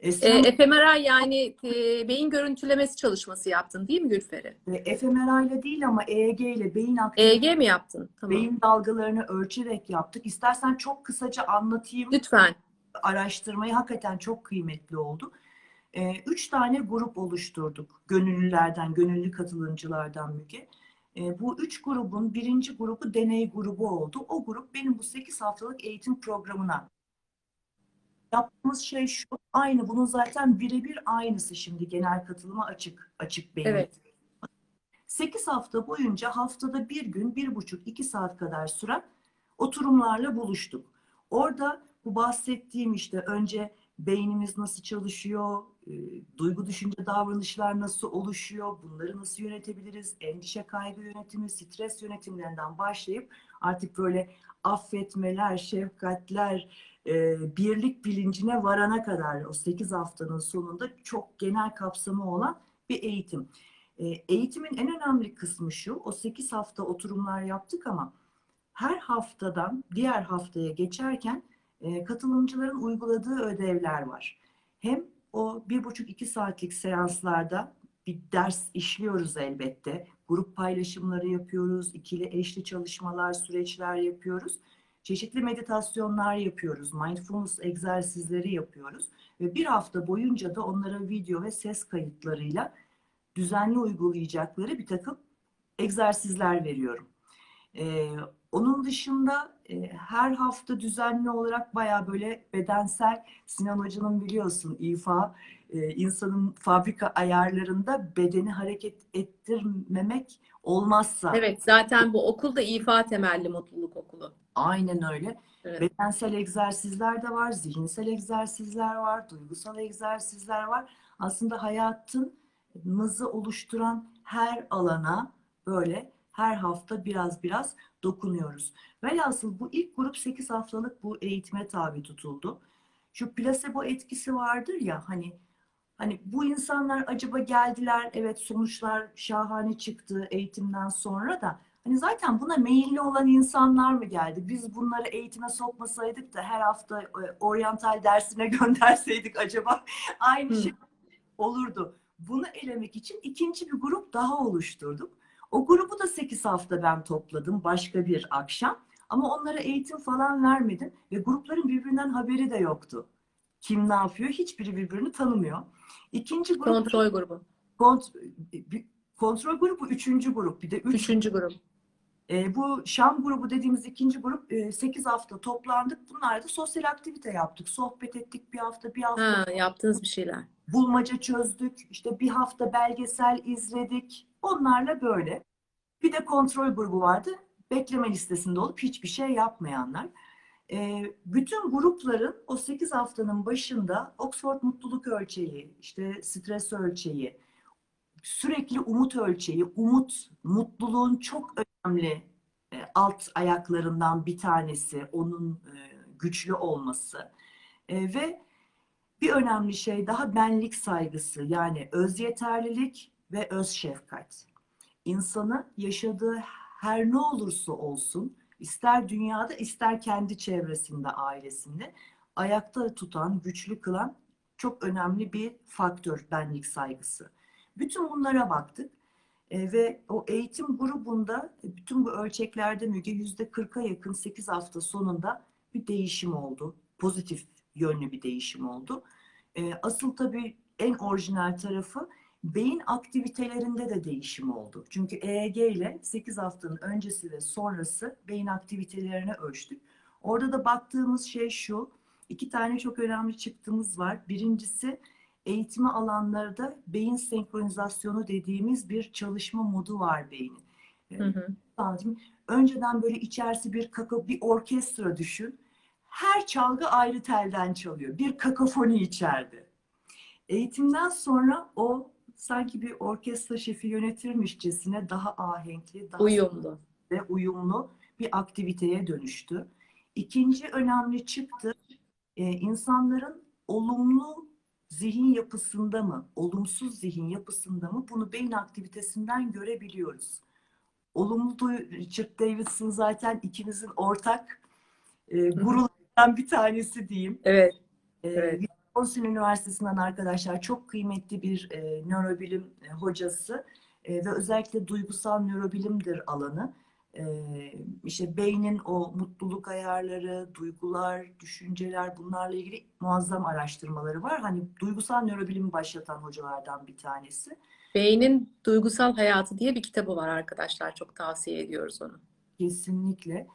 Speaker 2: E,
Speaker 1: E, fMRI yani e, beyin görüntülemesi çalışması yaptın değil mi Gülferi?
Speaker 2: e, fMRI ile değil ama EEG ile beyin aktivite,
Speaker 1: EEG mi yaptın? Tamam.
Speaker 2: beyin dalgalarını ölçerek yaptık. İstersen çok kısaca anlatayım.
Speaker 1: Lütfen.
Speaker 2: araştırmayı hakikaten çok kıymetli oldu. Ee, üç tane grup oluşturduk. Gönüllülerden, gönüllü katılımcılardan Müge. Ee, bu üç grubun birinci grubu deney grubu oldu. O grup benim bu 8 haftalık eğitim programına. Yaptığımız şey şu, aynı bunun zaten birebir aynısı şimdi genel katılıma açık, açık beyin.
Speaker 1: Evet.
Speaker 2: 8 hafta boyunca haftada bir gün, bir buçuk, iki saat kadar süren oturumlarla buluştuk. Orada bu bahsettiğim işte önce beynimiz nasıl çalışıyor, e, duygu düşünce davranışlar nasıl oluşuyor, bunları nasıl yönetebiliriz, endişe kaygı yönetimi, stres yönetimlerinden başlayıp artık böyle affetmeler, şefkatler, e, birlik bilincine varana kadar o 8 haftanın sonunda çok genel kapsamı olan bir eğitim. E, eğitimin en önemli kısmı şu, o 8 hafta oturumlar yaptık ama her haftadan diğer haftaya geçerken e, katılımcıların uyguladığı ödevler var. Hem o bir buçuk iki saatlik seanslarda bir ders işliyoruz elbette. Grup paylaşımları yapıyoruz, ikili eşli çalışmalar, süreçler yapıyoruz. Çeşitli meditasyonlar yapıyoruz, mindfulness egzersizleri yapıyoruz ve bir hafta boyunca da onlara video ve ses kayıtlarıyla düzenli uygulayacakları bir takım egzersizler veriyorum. Ee, onun dışında e, her hafta düzenli olarak baya böyle bedensel Sinan Hoca'nın biliyorsun ifa e, insanın fabrika ayarlarında bedeni hareket ettirmemek olmazsa
Speaker 1: Evet, zaten bu okul da ifa temelli mutluluk okulu.
Speaker 2: aynen öyle.
Speaker 1: Evet.
Speaker 2: Bedensel egzersizler de var, zihinsel egzersizler var, duygusal egzersizler var. Aslında hayatınızı oluşturan her alana böyle her hafta biraz biraz dokunuyoruz. Velhasıl bu ilk grup 8 haftalık bu eğitime tabi tutuldu. Şu plasebo etkisi vardır ya hani Hani bu insanlar acaba geldiler, evet sonuçlar şahane çıktı eğitimden sonra da hani zaten buna meyilli olan insanlar mı geldi? Biz bunları eğitime sokmasaydık da her hafta e, oryantal dersine (laughs) gönderseydik acaba aynı
Speaker 1: Hı.
Speaker 2: şey olurdu. Bunu elemek için ikinci bir grup daha oluşturduk. O grubu da 8 hafta ben topladım başka bir akşam. Ama onlara eğitim falan vermedim ve grupların birbirinden haberi de yoktu. Kim ne yapıyor? Hiçbiri birbirini tanımıyor. İkinci grup
Speaker 1: Kontrol grubu.
Speaker 2: kont- kontrol grubu üçüncü grup. Bir de üç
Speaker 1: Üçüncü grup.
Speaker 2: e, bu Şam grubu dediğimiz ikinci grup 8 hafta toplandık. Bunlarda sosyal aktivite yaptık. Sohbet ettik bir hafta, bir hafta
Speaker 1: Ha, yaptığınız bir şeyler.
Speaker 2: bulmaca çözdük. İşte bir hafta belgesel izledik. Onlarla böyle. Bir de kontrol grubu vardı. Bekleme listesinde olup hiçbir şey yapmayanlar. Ee, bütün grupların o 8 haftanın başında Oxford Mutluluk Ölçeği, işte stres ölçeği, sürekli umut ölçeği, umut, mutluluğun çok önemli e, alt ayaklarından bir tanesi, onun e, güçlü olması. E, ve bir önemli şey daha benlik saygısı yani öz yeterlilik ve öz şefkat. İnsanı yaşadığı her ne olursa olsun ister dünyada ister kendi çevresinde ailesinde ayakta tutan, güçlü kılan çok önemli bir faktör benlik saygısı. Bütün bunlara baktık E, ve o eğitim grubunda e, bütün bu ölçeklerde Müge yüzde 40'a yakın 8 hafta sonunda bir değişim oldu. Pozitif yönlü bir değişim oldu. E, asıl tabii en orijinal tarafı beyin aktivitelerinde de değişim oldu. Çünkü EEG ile 8 haftanın öncesi ve sonrası beyin aktivitelerini ölçtük. Orada da baktığımız şey şu, iki tane çok önemli çıktımız var. Birincisi eğitimi alanlarda beyin senkronizasyonu dediğimiz bir çalışma modu var beynin.
Speaker 1: Hı hı.
Speaker 2: Önceden böyle içerisi bir kaka, bir orkestra düşün. Her çalgı ayrı telden çalıyor. Bir kakafoni içeride. Eğitimden sonra o sanki bir orkestra şefi yönetirmişçesine daha ahenkli, daha
Speaker 1: Uyumlu.
Speaker 2: ve uyumlu bir aktiviteye dönüştü. İkinci önemli çıktı, e, insanların olumlu zihin yapısında mı, olumsuz zihin yapısında mı bunu beyin aktivitesinden görebiliyoruz. Olumlu Richard Davidson zaten ikimizin ortak e, gurularından bir tanesi diyeyim.
Speaker 1: Evet.
Speaker 2: Ee,
Speaker 1: Evet.
Speaker 2: Wisconsin Üniversitesi'nden arkadaşlar çok kıymetli bir e, nörobilim e, hocası E, ve özellikle duygusal nörobilimdir alanı. E, işte beynin o mutluluk ayarları, duygular, düşünceler bunlarla ilgili muazzam araştırmaları var. Hani duygusal nörobilimi başlatan hocalardan bir tanesi.
Speaker 1: Beynin Duygusal Hayatı diye bir kitabı var arkadaşlar. Çok tavsiye ediyoruz onu.
Speaker 2: Kesinlikle.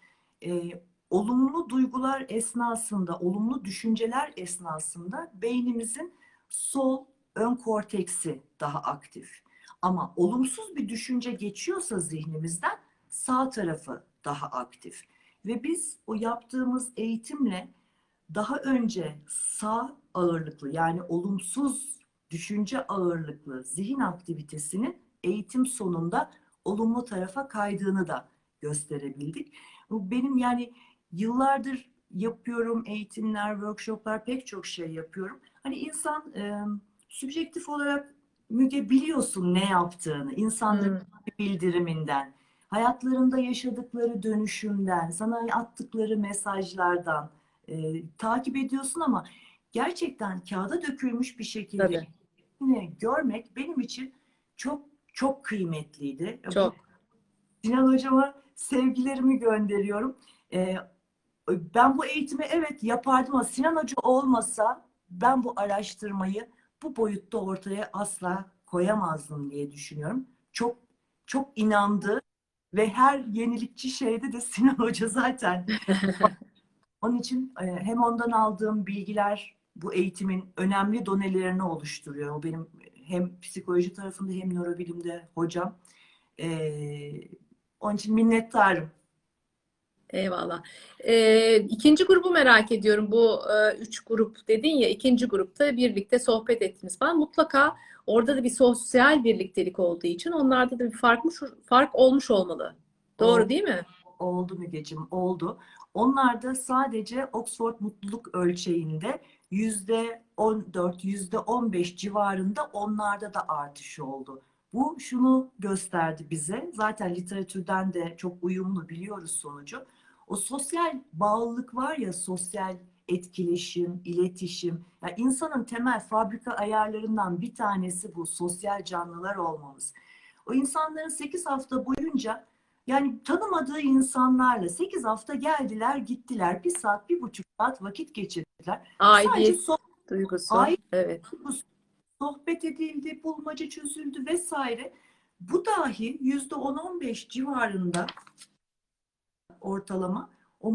Speaker 2: Ee, olumlu duygular esnasında, olumlu düşünceler esnasında beynimizin sol ön korteksi daha aktif. Ama olumsuz bir düşünce geçiyorsa zihnimizden sağ tarafı daha aktif. Ve biz o yaptığımız eğitimle daha önce sağ ağırlıklı yani olumsuz düşünce ağırlıklı zihin aktivitesinin eğitim sonunda olumlu tarafa kaydığını da gösterebildik. Bu benim yani yıllardır yapıyorum eğitimler, workshoplar pek çok şey yapıyorum. Hani insan e, sübjektif olarak Müge biliyorsun ne yaptığını, insanların bildiriminden, hayatlarında yaşadıkları dönüşümden, sana attıkları mesajlardan e, takip ediyorsun ama gerçekten kağıda dökülmüş bir şekilde
Speaker 1: Tabii.
Speaker 2: yine görmek benim için çok çok kıymetliydi.
Speaker 1: Çok.
Speaker 2: Sinan hocama sevgilerimi gönderiyorum. Ee, ben bu eğitimi evet yapardım ama Sinan hoca olmasa ben bu araştırmayı bu boyutta ortaya asla koyamazdım diye düşünüyorum. Çok çok inandı ve her yenilikçi şeyde de (laughs) Sinan hoca zaten. (laughs) Onun için e, hem ondan aldığım bilgiler bu eğitimin önemli donelerini oluşturuyor. O benim hem psikoloji tarafında hem nörobilimde hocam. Ee, onun için minnettarım.
Speaker 1: Eyvallah. Ee, ikinci grubu merak ediyorum. Bu e, üç grup dedin ya, ikinci grupta birlikte sohbet ettiniz falan. Mutlaka orada da bir sosyal birliktelik olduğu için onlarda da bir farkmış, fark olmuş olmalı. Doğru
Speaker 2: Oldu.
Speaker 1: değil mi?
Speaker 2: Oldu Mügeciğim, oldu. Onlar da sadece Oxford Mutluluk Ölçeğinde yüzde 14, yüzde 15 civarında onlarda da artış oldu. Bu şunu gösterdi bize. Zaten literatürden de çok uyumlu biliyoruz sonucu. O sosyal bağlılık var ya, sosyal etkileşim, iletişim. Ya insanın temel fabrika ayarlarından bir tanesi bu sosyal canlılar olmamız. O insanların 8 hafta boyunca yani tanımadığı insanlarla 8 hafta geldiler gittiler. Bir saat, bir buçuk saat vakit geçirdiler. Sadece
Speaker 1: Aidiyet
Speaker 2: sohbet,
Speaker 1: duygusu.
Speaker 2: Ait-
Speaker 1: Evet.
Speaker 2: sohbet edildi, bulmaca çözüldü vesaire. Bu dahi yüzde 10-15 civarında ortalama o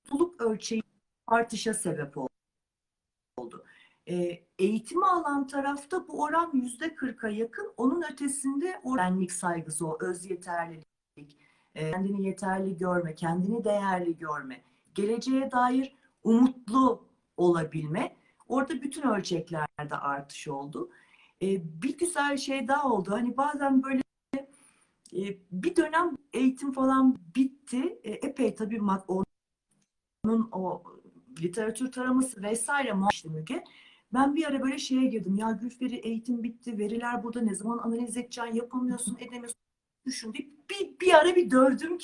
Speaker 2: mutluluk ölçeği artışa sebep oldu. Ee, eğitimi alan tarafta bu oran yüzde 40'a yakın. Onun ötesinde o benlik saygısı, o öz yeterlilik, e, kendini yeterli görme, kendini değerli görme, geleceğe dair umutlu olabilme. Orada bütün ölçeklerde artış oldu. Ee, bir güzel şey daha oldu. Hani bazen böyle e, bir dönem eğitim falan bitti. E, epey tabii onun o literatür taraması vesaire işte Müge. Ben bir ara böyle şeye girdim. Ya Gülferi eğitim bitti. Veriler burada ne zaman analiz edeceksin? Yapamıyorsun, edemiyorsun. Düşün deyip bir, bir ara bir dövdüm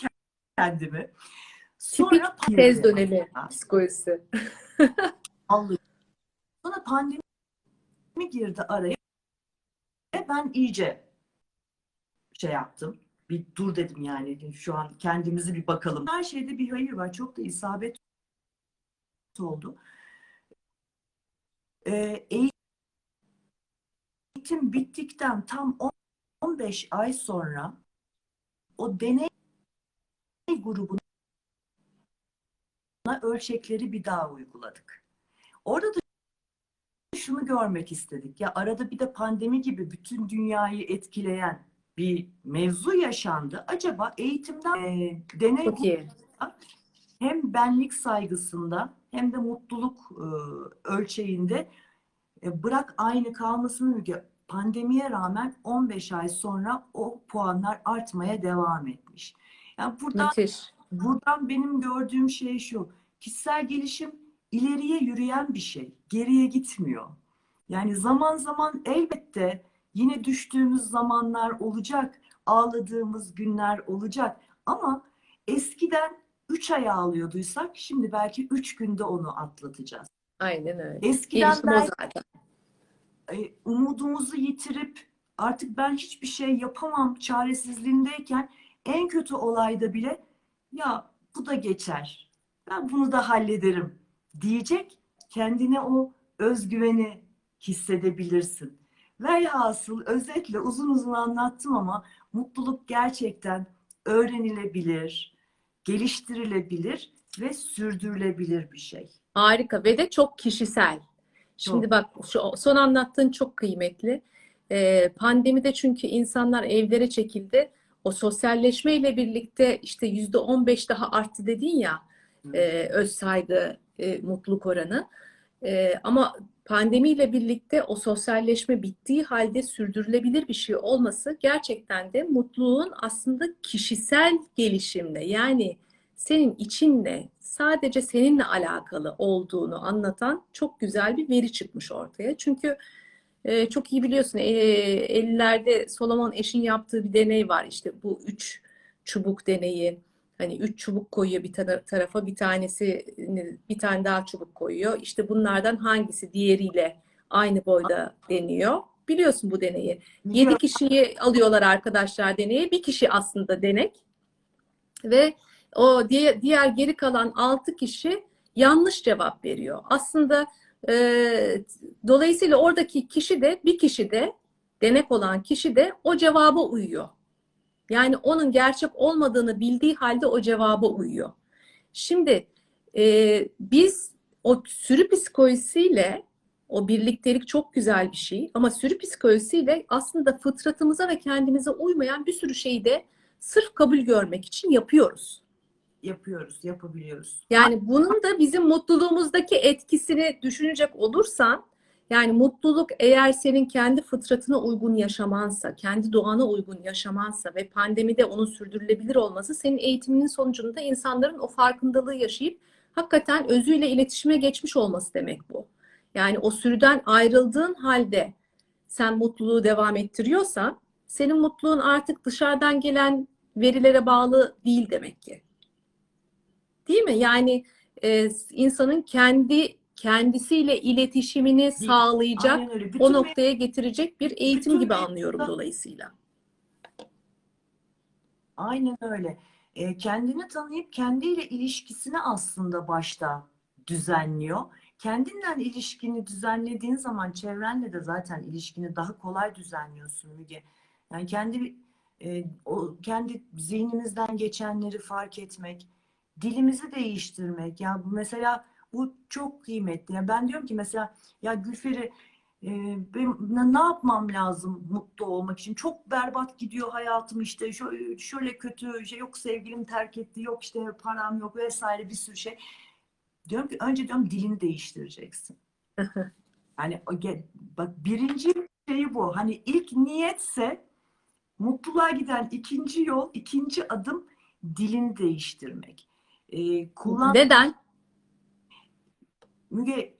Speaker 2: kendimi. Sonra
Speaker 1: Tipik tez dönemi psikolojisi.
Speaker 2: Vallahi. Sonra pandemi girdi araya. Ben iyice şey yaptım. Bir dur dedim yani. Şu an kendimizi bir bakalım. Her şeyde bir hayır var. Çok da isabet oldu. Ee, eğitim bittikten tam 15 ay sonra o deney grubuna ölçekleri bir daha uyguladık. Orada da şunu görmek istedik. Ya arada bir de pandemi gibi bütün dünyayı etkileyen bir mevzu yaşandı. Acaba eğitimden e, deney hem benlik saygısında hem de mutluluk e, ölçeğinde e, bırak aynı kalmasını Müge, pandemiye rağmen 15 ay sonra o puanlar artmaya devam etmiş. Yani buradan
Speaker 1: Müthiş.
Speaker 2: buradan benim gördüğüm şey şu. Kişisel gelişim ileriye yürüyen bir şey. Geriye gitmiyor. Yani zaman zaman elbette yine düştüğümüz zamanlar olacak. Ağladığımız günler olacak. Ama eskiden 3 ay ağlıyorduysak şimdi belki 3 günde onu atlatacağız.
Speaker 1: Aynen öyle.
Speaker 2: Eskiden
Speaker 1: Gelişim
Speaker 2: belki
Speaker 1: zaten.
Speaker 2: e, umudumuzu yitirip artık ben hiçbir şey yapamam çaresizliğindeyken en kötü olayda bile ya bu da geçer. Ben bunu da hallederim diyecek kendine o özgüveni hissedebilirsin. Velhasıl özetle uzun uzun anlattım ama mutluluk gerçekten öğrenilebilir, geliştirilebilir ve sürdürülebilir bir şey.
Speaker 1: Harika ve de çok kişisel. Şimdi
Speaker 2: Çok.
Speaker 1: bak şu son anlattığın çok kıymetli. Ee, pandemide çünkü insanlar evlere çekildi. O sosyalleşmeyle birlikte işte yüzde on beş daha arttı dedin ya e, öz saygı, e, mutluluk oranı. E, ama pandemiyle birlikte o sosyalleşme bittiği halde sürdürülebilir bir şey olması gerçekten de mutluluğun aslında kişisel gelişimle yani senin içinle sadece seninle alakalı olduğunu anlatan çok güzel bir veri çıkmış ortaya. Çünkü e, çok iyi biliyorsun e, 50'lerde Solomon Eş'in yaptığı bir deney var işte bu üç çubuk deneyi. Hani üç çubuk koyuyor bir tara- tarafa bir tanesi bir tane daha çubuk koyuyor. İşte bunlardan hangisi diğeriyle aynı boyda deniyor. Biliyorsun bu deneyi. 7 kişiyi alıyorlar arkadaşlar deneye. Bir kişi aslında denek. Ve o diğer, diğer geri kalan 6 kişi yanlış cevap veriyor. Aslında e, dolayısıyla oradaki kişi de bir kişi de denek olan kişi de o cevaba uyuyor. Yani onun gerçek olmadığını bildiği halde o cevaba uyuyor. Şimdi e, biz o sürü psikolojisiyle o birliktelik çok güzel bir şey ama sürü psikolojisiyle aslında fıtratımıza ve kendimize uymayan bir sürü şeyi de sırf kabul görmek için yapıyoruz.
Speaker 2: yapıyoruz, yapabiliyoruz.
Speaker 1: Yani bunun da bizim mutluluğumuzdaki etkisini düşünecek olursan yani mutluluk eğer senin kendi fıtratına uygun yaşamansa, kendi doğana uygun yaşamansa ve pandemide onun sürdürülebilir olması senin eğitiminin sonucunda insanların o farkındalığı yaşayıp hakikaten özüyle iletişime geçmiş olması demek bu. Yani o sürüden ayrıldığın halde sen mutluluğu devam ettiriyorsan senin mutluluğun artık dışarıdan gelen verilere bağlı değil demek ki. Değil mi? Yani e, insanın kendi kendisiyle iletişimini sağlayacak, o noktaya getirecek bir eğitim
Speaker 2: bütün
Speaker 1: gibi anlıyorum dolayısıyla.
Speaker 2: Aynen öyle. E, kendini tanıyıp kendiyle ilişkisini aslında başta düzenliyor. Kendinle ilişkini düzenlediğin zaman çevrenle de zaten ilişkini daha kolay düzenliyorsun Müge. Yani kendi e, o kendi zihnimizden geçenleri fark etmek, dilimizi değiştirmek. Ya bu mesela bu çok kıymetli. Ya ben diyorum ki mesela ya Gülferi e, benim ne, yapmam lazım mutlu olmak için? Çok berbat gidiyor hayatım işte şöyle, şöyle kötü şey yok sevgilim terk etti yok işte param yok vesaire bir sürü şey. Diyorum ki önce diyorum dilini değiştireceksin. (laughs) Yani bak birinci şeyi bu. Hani ilk niyetse mutluluğa giden ikinci yol, ikinci adım dilini değiştirmek. Ee, kullan
Speaker 1: Neden?
Speaker 2: Müge,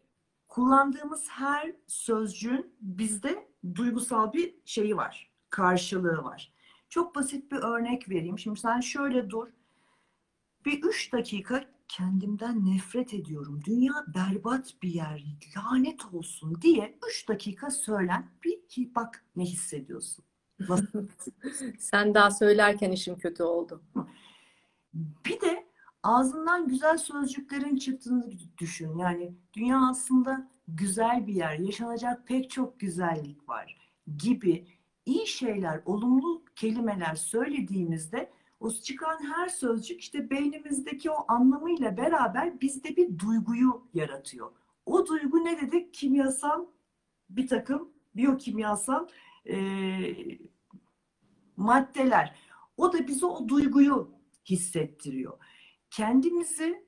Speaker 2: kullandığımız her sözcüğün bizde duygusal bir şeyi var, karşılığı var. Çok basit bir örnek vereyim. Şimdi sen şöyle dur. Bir üç dakika kendimden nefret ediyorum. Dünya berbat bir yer, lanet olsun diye üç dakika söylen. Bir ki bak ne hissediyorsun. (laughs)
Speaker 1: Sen daha söylerken işim kötü oldu.
Speaker 2: Bir de ağzından güzel sözcüklerin çıktığını düşün. Yani dünya aslında güzel bir yer, yaşanacak pek çok güzellik var gibi iyi şeyler, olumlu kelimeler söylediğimizde o çıkan her sözcük işte beynimizdeki o anlamıyla beraber bizde bir duyguyu yaratıyor. O duygu ne dedik? Kimyasal bir takım biyokimyasal eee maddeler. O da bize o duyguyu hissettiriyor. Kendimizi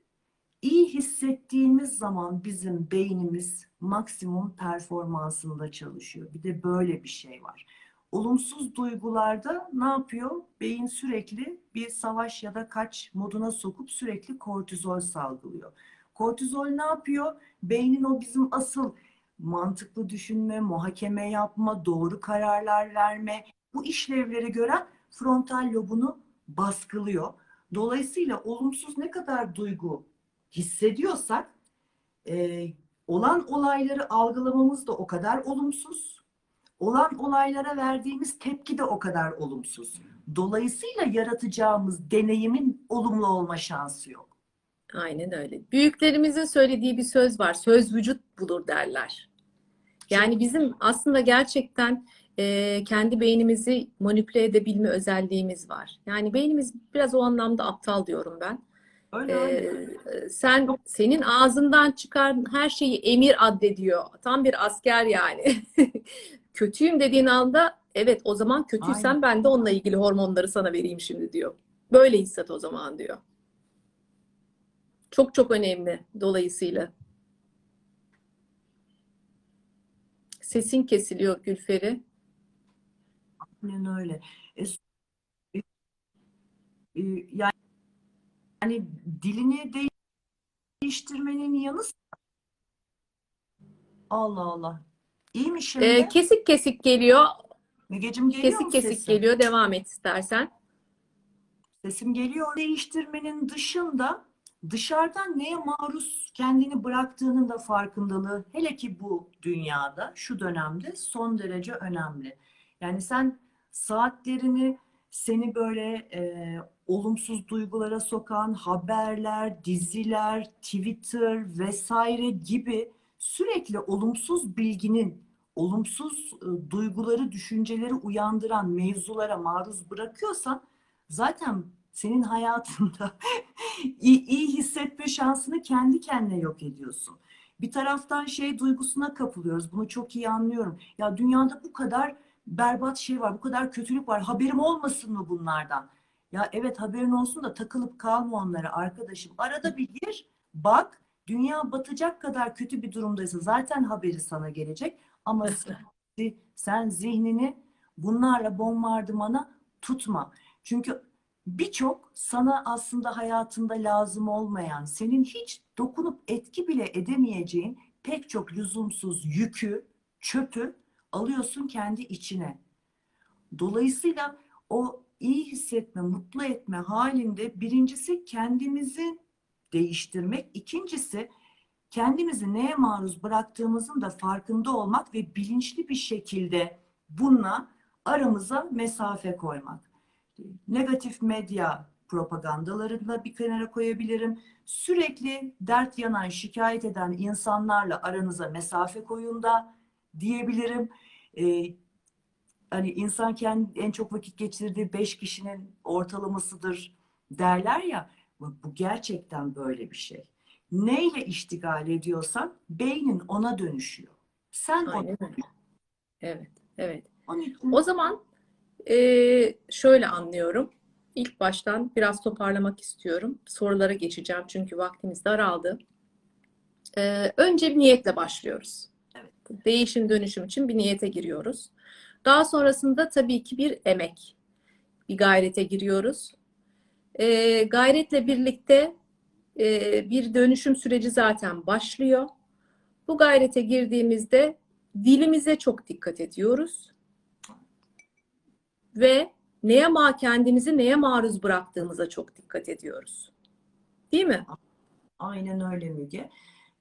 Speaker 2: iyi hissettiğimiz zaman bizim beynimiz maksimum performansında çalışıyor. Bir de böyle bir şey var. Olumsuz duygularda ne yapıyor? Beyin sürekli bir savaş ya da kaç moduna sokup sürekli kortizol salgılıyor. Kortizol ne yapıyor? Beynin o bizim asıl mantıklı düşünme, muhakeme yapma, doğru kararlar verme, bu işlevleri gören frontal lobunu baskılıyor. Dolayısıyla olumsuz ne kadar duygu hissediyorsak e, olan olayları algılamamız da o kadar olumsuz. Olan olaylara verdiğimiz tepki de o kadar olumsuz. Dolayısıyla yaratacağımız deneyimin olumlu olma şansı yok.
Speaker 1: Aynen öyle. Büyüklerimizin söylediği bir söz var. Söz vücut bulur derler. Yani bizim aslında gerçekten e, kendi beynimizi manipüle edebilme özelliğimiz var. Yani beynimiz biraz o anlamda aptal diyorum ben.
Speaker 2: Öyle
Speaker 1: E,
Speaker 2: öyle.
Speaker 1: sen senin ağzından çıkan her şeyi emir addediyor. Tam bir asker yani. (laughs) Kötüyüm dediğin anda evet o zaman kötüysen
Speaker 2: Aynen.
Speaker 1: ben de onunla ilgili hormonları sana vereyim şimdi diyor. Böyle hisset o zaman diyor. Çok çok önemli dolayısıyla. Sesin kesiliyor Gülferi.
Speaker 2: Aynen öyle. E, e, e, yani, yani dilini değiştirmenin yanı sıra Allah Allah. İyi mi şimdi?
Speaker 1: Ee, kesik kesik geliyor.
Speaker 2: Mügecim geliyor
Speaker 1: Kesik
Speaker 2: mu
Speaker 1: kesik
Speaker 2: sesim?
Speaker 1: geliyor. Devam et istersen.
Speaker 2: Sesim geliyor. Değiştirmenin dışında dışarıdan neye maruz kendini bıraktığının da farkındalığı hele ki bu dünyada şu dönemde son derece önemli. Yani sen saatlerini seni böyle e, olumsuz duygulara sokan haberler, diziler, Twitter vesaire gibi sürekli olumsuz bilginin, olumsuz e, duyguları, düşünceleri uyandıran mevzulara maruz bırakıyorsan zaten senin (laughs) hayatında iyi, iyi hissetme şansını kendi kendine yok ediyorsun. Bir taraftan şey duygusuna kapılıyoruz. Bunu çok iyi anlıyorum. Ya dünyada bu kadar berbat şey var, bu kadar kötülük var. Haberim olmasın mı bunlardan? Ya evet haberin olsun da takılıp kalma onlara arkadaşım. Arada bir gir, bak. Dünya batacak kadar kötü bir durumdaysa zaten haberi sana gelecek. Ama sen zihnini bunlarla bombardımana tutma. Çünkü birçok sana aslında hayatında lazım olmayan, senin hiç dokunup etki bile edemeyeceğin pek çok lüzumsuz yükü, çöpü alıyorsun kendi içine. Dolayısıyla o iyi hissetme, mutlu etme halinde birincisi kendimizi değiştirmek, ikincisi kendimizi neye maruz bıraktığımızın da farkında olmak ve bilinçli bir şekilde bununla aramıza mesafe koymak. Negatif medya propagandalarını da bir kenara koyabilirim. Sürekli dert yanan, şikayet eden insanlarla aranıza mesafe koyun da diyebilirim. Ee, hani insan kendi en çok vakit geçirdiği beş kişinin ortalamasıdır derler ya. Bu gerçekten böyle bir şey. Neyle iştigal ediyorsan beynin ona dönüşüyor. Sen ona
Speaker 1: Aynen öyle. Evet, evet.
Speaker 2: onun
Speaker 1: O zaman eee, şöyle anlıyorum. İlk baştan biraz toparlamak istiyorum. Sorulara geçeceğim çünkü vaktimiz daraldı. Eee, önce bir niyetle başlıyoruz. Değişim dönüşüm için bir niyete giriyoruz. Daha sonrasında tabii ki bir emek, bir gayrete giriyoruz. Eee, gayretle birlikte eee, bir dönüşüm süreci zaten başlıyor. Bu gayrete girdiğimizde dilimize çok dikkat ediyoruz ve neye ma kendimizi neye maruz bıraktığımıza çok dikkat ediyoruz. Değil mi?
Speaker 2: aynen öyle Müge.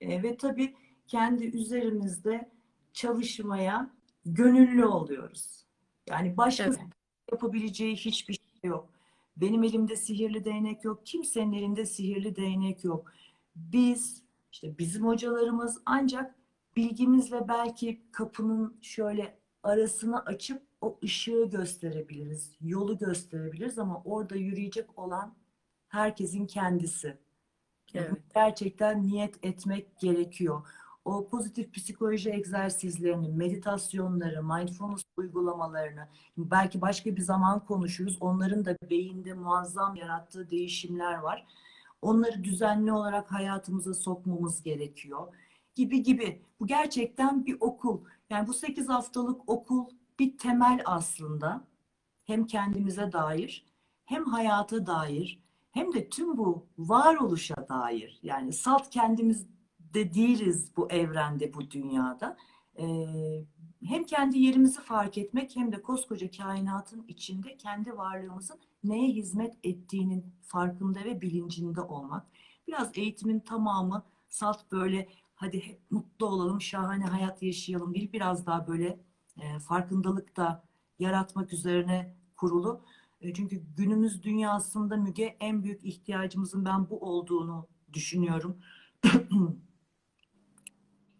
Speaker 2: E, ve tabii kendi üzerimizde çalışmaya gönüllü oluyoruz. Yani başkası
Speaker 1: Evet.
Speaker 2: yapabileceği hiçbir şey yok. Benim elimde sihirli değnek yok. Kimsenin elinde sihirli değnek yok. Biz, işte bizim hocalarımız ancak bilgimizle belki kapının şöyle arasını açıp o ışığı gösterebiliriz. Yolu gösterebiliriz ama orada yürüyecek olan herkesin kendisi.
Speaker 1: Evet.
Speaker 2: Gerçekten niyet etmek gerekiyor. O pozitif psikoloji egzersizlerini, meditasyonları, mindfulness uygulamalarını belki başka bir zaman konuşuruz. Onların da beyinde muazzam yarattığı değişimler var. Onları düzenli olarak hayatımıza sokmamız gerekiyor. Gibi gibi. Bu gerçekten bir okul. Yani bu 8 haftalık okul bir temel aslında. Hem kendimize dair, hem hayata dair, hem de tüm bu varoluşa dair. Yani salt kendimiz de değiliz bu evrende, bu dünyada. Ee, hem kendi yerimizi fark etmek hem de koskoca kainatın içinde kendi varlığımızın neye hizmet ettiğinin farkında ve bilincinde olmak. Biraz eğitimin tamamı salt böyle hadi hep mutlu olalım, şahane hayat yaşayalım değil. Biraz daha böyle e, farkındalık da yaratmak üzerine kurulu. E, Çünkü günümüz dünyasında Müge en büyük ihtiyacımızın ben bu olduğunu düşünüyorum. (clears throat)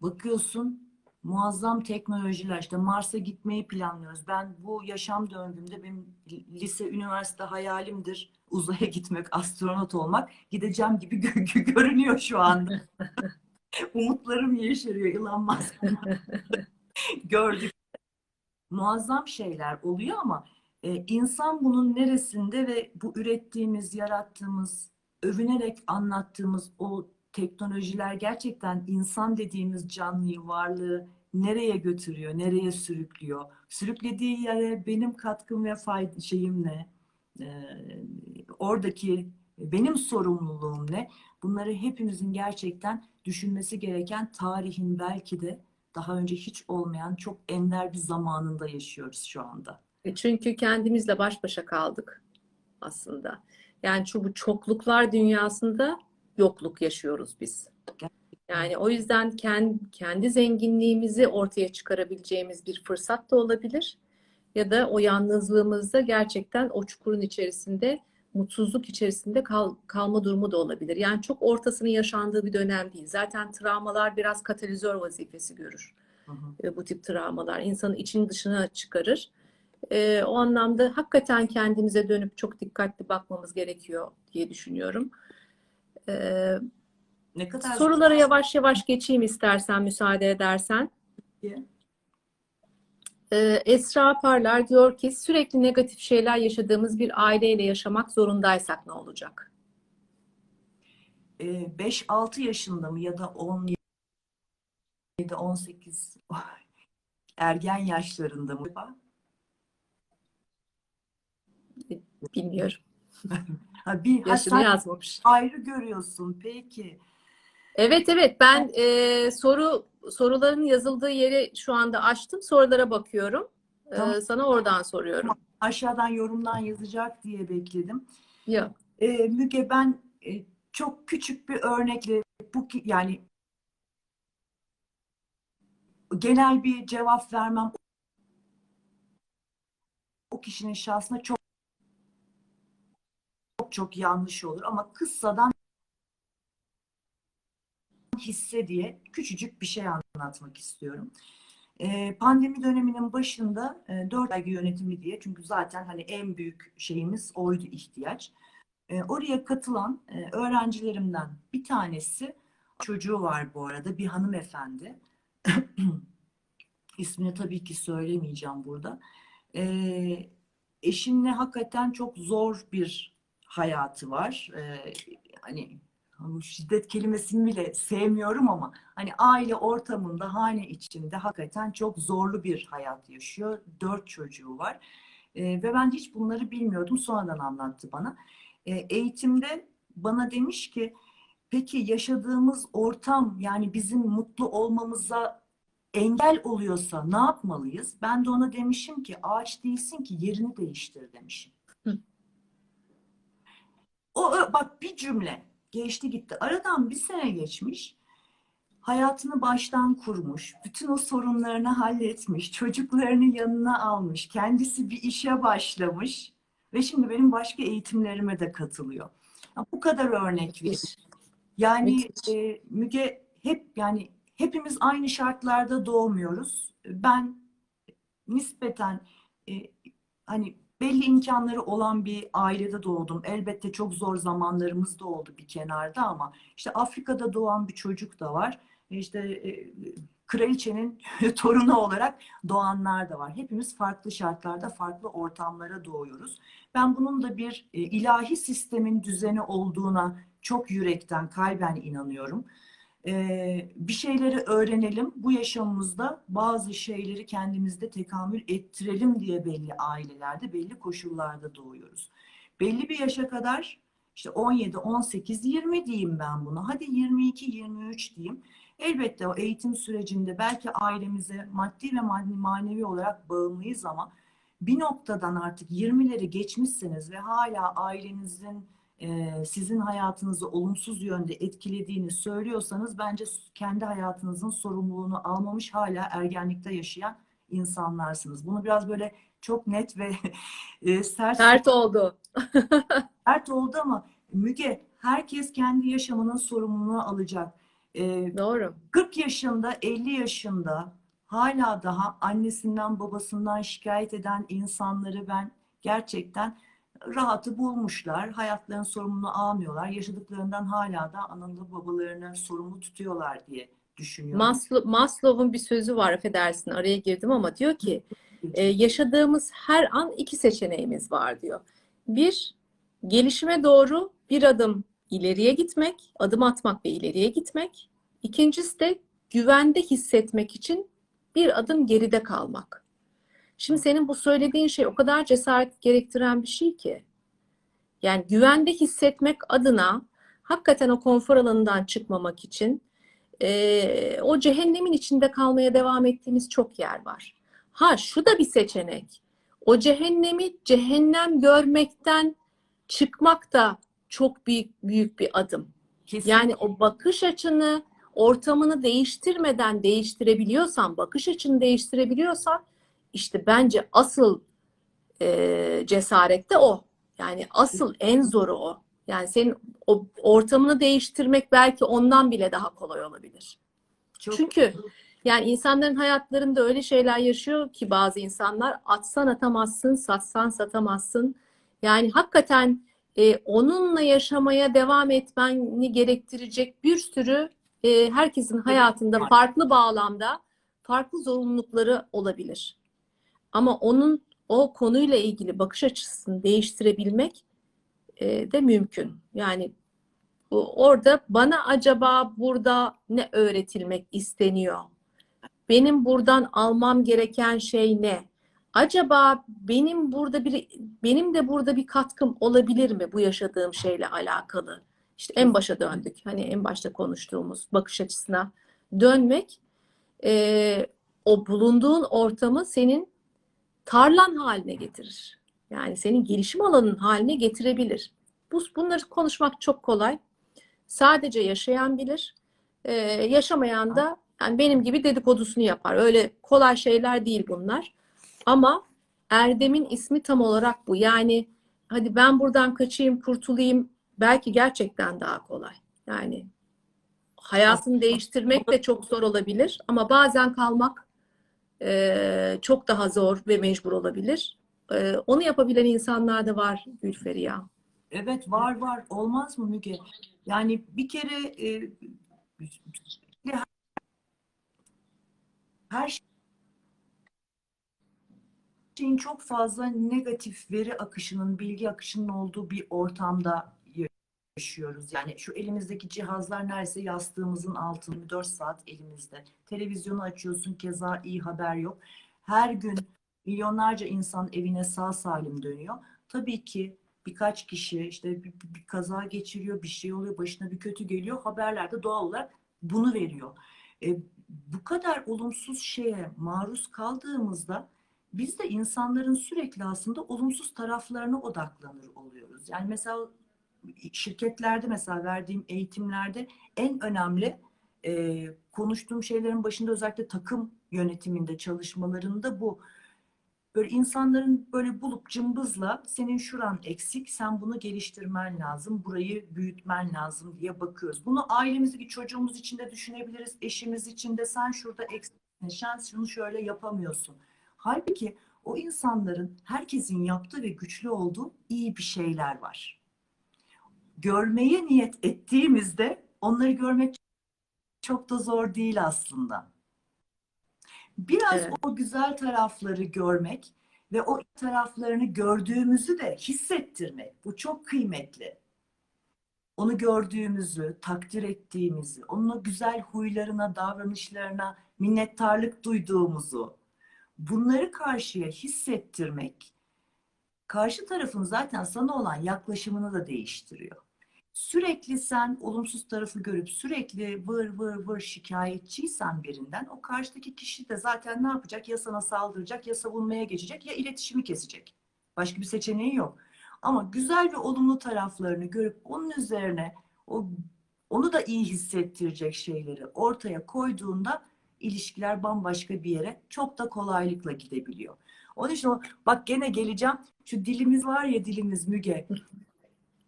Speaker 2: Bakıyorsun muazzam teknolojiler işte Mars'a gitmeyi planlıyoruz. Ben bu yaşam döngümde benim lise, üniversite hayalimdir uzaya gitmek, astronot olmak. Gideceğim gibi gö- gö- görünüyor şu anda. (laughs) Umutlarım yeşeriyor Elon Musk. (laughs) Gördük. Muazzam şeyler oluyor ama e, insan bunun neresinde ve bu ürettiğimiz, yarattığımız, övünerek anlattığımız o teknolojiler gerçekten insan dediğimiz canlıyı, varlığı nereye götürüyor, nereye sürüklüyor? Sürüklediği yere benim katkım ve fayda şeyim ne? Ee, oradaki benim sorumluluğum ne? Bunları hepimizin gerçekten düşünmesi gereken tarihin belki de daha önce hiç olmayan çok ender bir zamanında yaşıyoruz şu anda.
Speaker 1: E, Çünkü kendimizle baş başa kaldık aslında. Yani şu bu çokluklar dünyasında yokluk yaşıyoruz biz. Yani o yüzden kendi, kendi zenginliğimizi ortaya çıkarabileceğimiz bir fırsat da olabilir. Ya da o yalnızlığımızda gerçekten o çukurun içerisinde, mutsuzluk içerisinde kal, kalma durumu da olabilir. Yani çok ortasının yaşandığı bir dönem değil. Zaten travmalar biraz katalizör vazifesi görür.
Speaker 2: Hı hı.
Speaker 1: E, bu tip travmalar insanın için dışına çıkarır. E, o anlamda hakikaten kendimize dönüp çok dikkatli bakmamız gerekiyor diye düşünüyorum. E,
Speaker 2: Ne kadar
Speaker 1: sorulara yavaş yavaş geçeyim istersen müsaade edersen.
Speaker 2: zor.
Speaker 1: E, Esra Parlar diyor ki sürekli negatif şeyler yaşadığımız bir aileyle yaşamak zorundaysak ne olacak?
Speaker 2: Ee, 5-6 yaşında mı ya da 17 18 (laughs) ergen yaşlarında mı?
Speaker 1: Bilmiyorum. (laughs)
Speaker 2: Ha, bir,
Speaker 1: Yaşını yazmamış.
Speaker 2: ayrı görüyorsun. Peki.
Speaker 1: Evet evet ben e, soru soruların yazıldığı yeri şu anda açtım. Sorulara bakıyorum. E,
Speaker 2: Tamam.
Speaker 1: sana oradan soruyorum.
Speaker 2: Aşağıdan yorumdan yazacak diye bekledim.
Speaker 1: Yok.
Speaker 2: Ee, Müge ben e, çok küçük bir örnekle bu yani genel bir cevap vermem o kişinin şahsına çok çok yanlış olur ama kıssadan hisse diye küçücük bir şey anlatmak istiyorum. Ee, pandemi döneminin başında e, dört dergi yönetimi diye çünkü zaten hani en büyük şeyimiz oydu ihtiyaç. E, oraya katılan e, öğrencilerimden bir tanesi çocuğu var bu arada bir hanımefendi. (clears throat) İsmini tabii ki söylemeyeceğim burada. E, eşimle hakikaten çok zor bir hayatı var. E, hani şiddet kelimesini bile sevmiyorum ama hani aile ortamında, hane içinde hakikaten çok zorlu bir hayat yaşıyor. Dört çocuğu var. E, ve ben hiç bunları bilmiyordum. Sonradan anlattı bana. E, eğitimde bana demiş ki peki yaşadığımız ortam yani bizim mutlu olmamıza engel oluyorsa ne yapmalıyız? Ben de ona demişim ki ağaç değilsin ki yerini değiştir demişim.
Speaker 1: Hı.
Speaker 2: O bak bir cümle geçti gitti. Aradan bir sene geçmiş. Hayatını baştan kurmuş, bütün o sorunlarını halletmiş, çocuklarını yanına almış, kendisi bir işe başlamış ve şimdi benim başka eğitimlerime de katılıyor. Ya bu kadar örnek.
Speaker 1: Müthiş.
Speaker 2: Yani e, Müge hep yani hepimiz aynı şartlarda doğmuyoruz. Ben nispeten e, hani belli imkanları olan bir ailede doğdum. Elbette çok zor zamanlarımız da oldu bir kenarda ama işte Afrika'da doğan bir çocuk da var. İşte e, kraliçenin (laughs) torunu olarak doğanlar da var. Hepimiz farklı şartlarda, farklı ortamlara doğuyoruz. Ben bunun da bir e, ilahi sistemin düzeni olduğuna çok yürekten, kalben inanıyorum. Bir şeyleri öğrenelim. Bu yaşamımızda bazı şeyleri kendimizde tekamül ettirelim diye belli ailelerde, belli koşullarda doğuyoruz. Belli bir yaşa kadar işte 17, 18, 20 diyeyim ben bunu. Hadi 22, 23 diyeyim. Elbette o eğitim sürecinde belki ailemize maddi ve mane- manevi olarak bağımlıyız ama bir noktadan artık 20'leri geçmişseniz ve hala ailenizin e, sizin hayatınızı olumsuz yönde etkilediğini söylüyorsanız bence kendi hayatınızın sorumluluğunu almamış hala ergenlikte yaşayan insanlarsınız. Bunu biraz böyle çok net ve (laughs) e, sert
Speaker 1: Sert oldu. (laughs)
Speaker 2: sert oldu ama Müge herkes kendi yaşamının sorumluluğunu alacak. E,
Speaker 1: Doğru.
Speaker 2: 40 yaşında, 50 yaşında hala daha annesinden babasından şikayet eden insanları ben gerçekten rahatı bulmuşlar. Hayatlarının sorumluluğunu almıyorlar. Yaşadıklarından hala da analı babalarını sorumlu tutuyorlar diye düşünüyorum.
Speaker 1: Maslow, Maslow'un bir sözü var affedersin araya girdim ama diyor ki e, yaşadığımız her an iki seçeneğimiz var diyor. Bir, gelişime doğru bir adım ileriye gitmek, adım atmak ve ileriye gitmek. İkincisi de güvende hissetmek için bir adım geride kalmak. Şimdi senin bu söylediğin şey o kadar cesaret gerektiren bir şey ki. Yani güvende hissetmek adına hakikaten o konfor alanından çıkmamak için e, o cehennemin içinde kalmaya devam ettiğimiz çok yer var. Ha şu da bir seçenek. O cehennemi cehennem görmekten çıkmak da çok büyük büyük bir adım.
Speaker 2: Kesinlikle.
Speaker 1: Yani o bakış açını, ortamını değiştirmeden değiştirebiliyorsan, bakış açını değiştirebiliyorsan işte bence asıl e, cesaret de o. Yani asıl en zoru o. Yani senin o ortamını değiştirmek belki ondan bile daha kolay olabilir.
Speaker 2: Çok-
Speaker 1: Çünkü yani insanların hayatlarında öyle şeyler yaşıyor ki bazı insanlar atsan atamazsın, satsan satamazsın. Yani hakikaten e, onunla yaşamaya devam etmeni gerektirecek bir sürü e, herkesin hayatında farklı bağlamda farklı zorunlulukları olabilir. Ama onun o konuyla ilgili bakış açısını değiştirebilmek e, de mümkün. Yani bu, orada bana acaba burada ne öğretilmek isteniyor? Benim buradan almam gereken şey ne? acaba benim burada bir benim de burada bir katkım olabilir mi bu yaşadığım şeyle alakalı? İşte en başa döndük. Hani en başta konuştuğumuz bakış açısına dönmek e, o bulunduğun ortamı senin tarlan haline getirir. Yani senin gelişim alanın haline getirebilir. Bu, bunları konuşmak çok kolay. Sadece yaşayan bilir. Ee, yaşamayan da yani benim gibi dedikodusunu yapar. Öyle kolay şeyler değil bunlar. Ama Erdem'in ismi tam olarak bu. Yani hadi ben buradan kaçayım, kurtulayım belki gerçekten daha kolay. Yani hayatını değiştirmek de çok zor olabilir ama bazen kalmak e, çok daha zor ve mecbur olabilir. E, onu yapabilen insanlar da var Gülferi ya.
Speaker 2: Evet var var. Olmaz mı Müge? Yani bir kere e, her şeyin çok fazla negatif veri akışının, bilgi akışının olduğu bir ortamda yaşıyoruz. Yani şu elimizdeki cihazlar neredeyse yastığımızın altında 4 saat elimizde. Televizyonu açıyorsun keza iyi haber yok. Her gün milyonlarca insan evine sağ salim dönüyor. Tabii ki birkaç kişi işte bir, bir kaza geçiriyor, bir şey oluyor, başına bir kötü geliyor. Haberlerde doğal olarak bunu veriyor. E, bu kadar olumsuz şeye maruz kaldığımızda biz de insanların sürekli aslında olumsuz taraflarına odaklanır oluyoruz. Yani mesela şirketlerde mesela verdiğim eğitimlerde en önemli e, konuştuğum şeylerin başında özellikle takım yönetiminde çalışmalarında bu. Böyle insanların böyle bulup cımbızla senin şuran eksik, sen bunu geliştirmen lazım, burayı büyütmen lazım diye bakıyoruz. Bunu ailemizdeki çocuğumuz için de düşünebiliriz, eşimiz için de sen şurada eksiksin, sen şunu şöyle yapamıyorsun. Halbuki o insanların herkesin yaptığı ve güçlü olduğu iyi bir şeyler var. Görmeye niyet ettiğimizde onları görmek çok da zor değil aslında. Biraz
Speaker 1: Evet.
Speaker 2: o güzel tarafları görmek ve o taraflarını gördüğümüzü de hissettirmek. Bu çok kıymetli. Onu gördüğümüzü, takdir ettiğimizi, onun güzel huylarına, davranışlarına minnettarlık duyduğumuzu, bunları karşıya hissettirmek, karşı tarafın zaten sana olan yaklaşımını da değiştiriyor. Sürekli sen olumsuz tarafı görüp sürekli vır vır vır şikayetçiysen birinden o karşıdaki kişi de zaten ne yapacak? Ya sana saldıracak ya savunmaya geçecek ya iletişimi kesecek. Başka bir seçeneği yok. Ama güzel ve olumlu taraflarını görüp onun üzerine o onu da iyi hissettirecek şeyleri ortaya koyduğunda ilişkiler bambaşka bir yere çok da kolaylıkla gidebiliyor. Onun için bak gene geleceğim. Şu dilimiz var ya dilimiz Müge.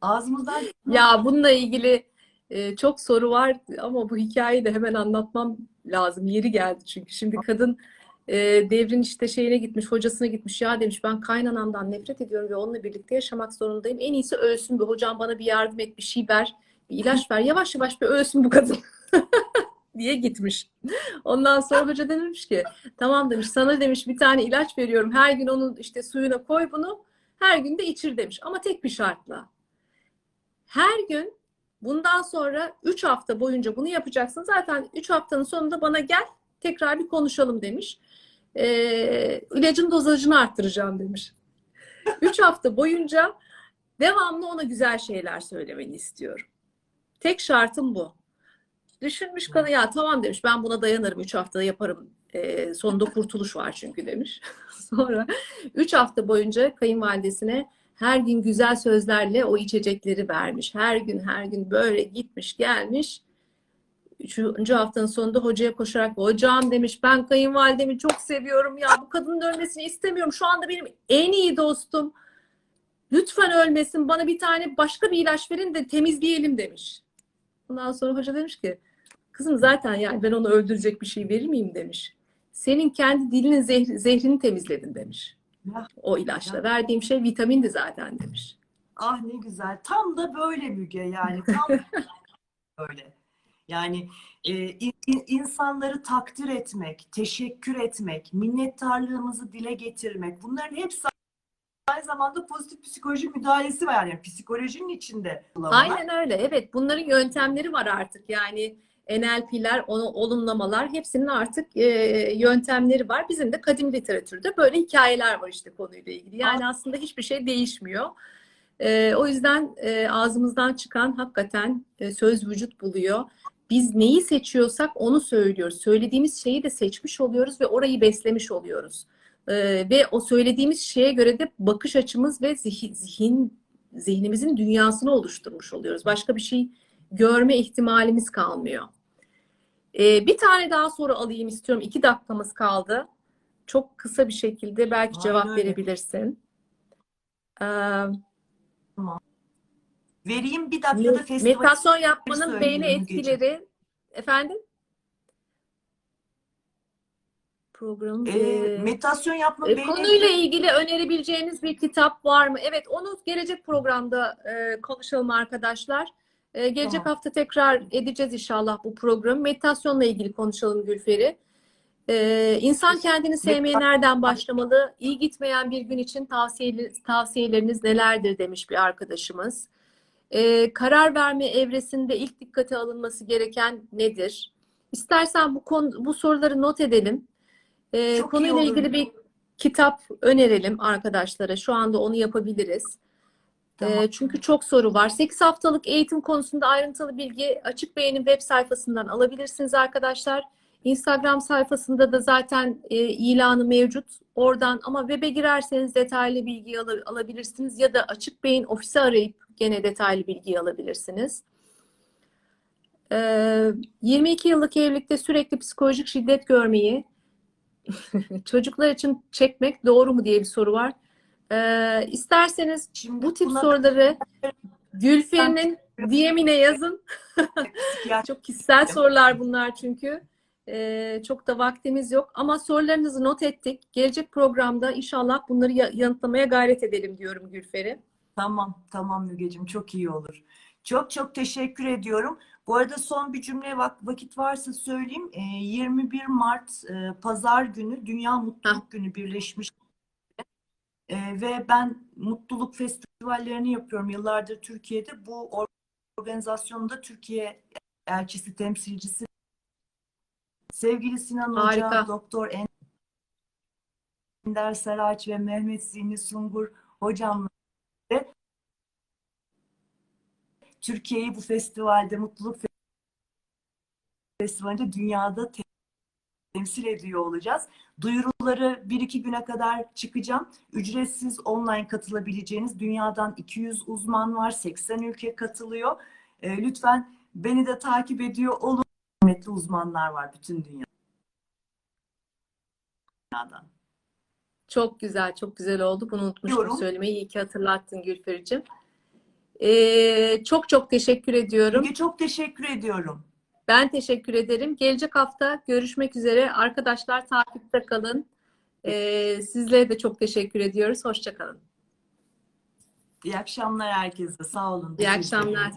Speaker 2: Ağzımızdan
Speaker 1: Ya bununla ilgili e, çok soru var ama bu hikayeyi de hemen anlatmam lazım. Yeri geldi çünkü. Şimdi kadın e, devrin işte şeyine gitmiş, hocasına gitmiş. Ya demiş ben kaynanamdan nefret ediyorum ve onunla birlikte yaşamak zorundayım. En iyisi ölsün bir hocam bana bir yardım et, bir şey ver, bir ilaç ver. Yavaş yavaş bir ölsün bu kadın. (laughs) diye gitmiş. Ondan sonra hoca demiş ki tamam demiş sana demiş bir tane ilaç veriyorum. Her gün onun işte suyuna koy bunu. Her gün de içir demiş. Ama tek bir şartla. Her gün bundan sonra 3 hafta boyunca bunu yapacaksın. Zaten 3 haftanın sonunda bana gel tekrar bir konuşalım demiş. Ee, ilacın dozajını arttıracağım demiş. (laughs) 3 hafta boyunca devamlı ona güzel şeyler söylemeni istiyorum. Tek şartım bu. Düşünmüş kadın ya tamam demiş ben buna dayanırım 3 haftada yaparım. Ee, sonunda kurtuluş var çünkü demiş. (laughs) Sonra 3 hafta boyunca kayınvalidesine her gün güzel sözlerle o içecekleri vermiş. Her gün her gün böyle gitmiş gelmiş. Üçüncü haftanın sonunda hocaya koşarak hocam demiş ben kayınvalidemi çok seviyorum ya bu kadının ölmesini istemiyorum. Şu anda benim en iyi dostum. Lütfen ölmesin bana bir tane başka bir ilaç verin de temizleyelim demiş. Ondan sonra hoca demiş ki kızım zaten yani ben onu öldürecek bir şey verir miyim demiş. Senin kendi dilinin zehri- zehrini temizledin demiş.
Speaker 2: Ya.
Speaker 1: O ilaçla.
Speaker 2: Ya.
Speaker 1: Verdiğim şey vitamindi zaten demiş.
Speaker 2: Ah ne güzel. Tam da böyle Müge yani. Tam (laughs) böyle. Yani e, in- in- insanları takdir etmek, teşekkür etmek, minnettarlığımızı dile getirmek bunların hepsi aynı zamanda pozitif psikoloji müdahalesi var. Yani psikolojinin içinde.
Speaker 1: Aynen öyle. Evet bunların yöntemleri var artık. Yani NLP'ler, olumlamalar hepsinin artık e, yöntemleri var. Bizim de kadim literatürde böyle hikayeler var işte konuyla ilgili. Yani aslında hiçbir şey değişmiyor. E, o yüzden e, ağzımızdan çıkan hakikaten e, söz vücut buluyor. Biz neyi seçiyorsak onu söylüyoruz. Söylediğimiz şeyi de seçmiş oluyoruz ve orayı beslemiş oluyoruz. E, ve o söylediğimiz şeye göre de bakış açımız ve zihin, zihin zihnimizin dünyasını oluşturmuş oluyoruz. Başka bir şey görme ihtimalimiz kalmıyor. Ee, bir tane daha soru alayım istiyorum. İki dakikamız kaldı. Çok kısa bir şekilde belki
Speaker 2: Aynen
Speaker 1: cevap verebilirsin. Ee,
Speaker 2: Vereyim bir dakikada festival
Speaker 1: meditasyon yapmanın
Speaker 2: Mügeciğim.
Speaker 1: etkileri efendim? Programın
Speaker 2: Ee,
Speaker 1: ee,
Speaker 2: meditasyon yapma
Speaker 1: E,
Speaker 2: beyni-
Speaker 1: konuyla ilgili önerebileceğiniz bir kitap var mı? Evet, onu gelecek programda e, konuşalım arkadaşlar. E, gelecek
Speaker 2: Tamam.
Speaker 1: hafta tekrar edeceğiz inşallah bu programı. Meditasyonla ilgili konuşalım Gülferi. E, insan kendini sevmeye nereden başlamalı? İyi gitmeyen bir gün için tavsiyeli, tavsiyeleriniz nelerdir demiş bir arkadaşımız. E, karar verme evresinde ilk dikkate alınması gereken nedir? İstersen bu konu, bu soruları not edelim. Ee,
Speaker 2: Çok
Speaker 1: konuyla ilgili bir kitap önerelim arkadaşlara. Şu anda onu yapabiliriz.
Speaker 2: Tamam.
Speaker 1: Ee, çünkü çok soru var. 8 haftalık eğitim konusunda ayrıntılı bilgi Açık Beyin'in web sayfasından alabilirsiniz arkadaşlar. Instagram sayfasında da zaten e, ilanı mevcut. Oradan ama web'e girerseniz detaylı bilgi al- alabilirsiniz ya da Açık Beyin ofisi arayıp gene detaylı bilgi alabilirsiniz. Ee, 22 yıllık evlilikte sürekli psikolojik şiddet görmeyi (laughs) çocuklar için çekmek doğru mu diye bir soru var. Ee, isterseniz
Speaker 2: Şimdi
Speaker 1: bu tip
Speaker 2: buna
Speaker 1: soruları Gülferi'nin DM'ine yazın. (laughs) Çok kişisel sorular bunlar çünkü. Ee, çok da vaktimiz yok. Ama sorularınızı not ettik. Gelecek programda inşallah bunları ya- yanıtlamaya gayret edelim diyorum Gülferi.
Speaker 2: Tamam, tamam Mügeciğim çok iyi olur. Çok çok teşekkür ediyorum. Bu arada son bir cümle vak- vakit varsa söyleyeyim. Ee, 21 Mart e, Pazar günü Dünya Mutluluk Günü birleşmiş. Ee, ve ben mutluluk festivallerini yapıyorum yıllardır Türkiye'de. Bu or- organizasyonda Türkiye elçisi, temsilcisi sevgili Sinan Hoca,
Speaker 1: Harika.
Speaker 2: Doktor Ender Saraç ve Mehmet Zihni Sungur hocamla Türkiye'yi bu festivalde, Mutluluk Festivali'nde dünyada temsil ediyor olacağız. Duyuruları bir iki güne kadar çıkacağım. Ücretsiz online katılabileceğiniz dünyadan 200 uzman var, 80 ülke katılıyor. Ee, lütfen beni de takip ediyor olun. Kıymetli uzmanlar var bütün dünyadan.
Speaker 1: Çok güzel, çok güzel oldu. Bunu unutmuştum
Speaker 2: Diyorum.
Speaker 1: söylemeyi. İyi ki hatırlattın Gülferi'cim. Ee, çok çok teşekkür ediyorum.
Speaker 2: Çok teşekkür ediyorum.
Speaker 1: Ben teşekkür ederim. Gelecek hafta görüşmek üzere. Arkadaşlar takipte kalın. Ee, sizlere de çok teşekkür ediyoruz. Hoşça kalın.
Speaker 2: İyi akşamlar herkese. Sağ olun.
Speaker 1: İyi akşamlar.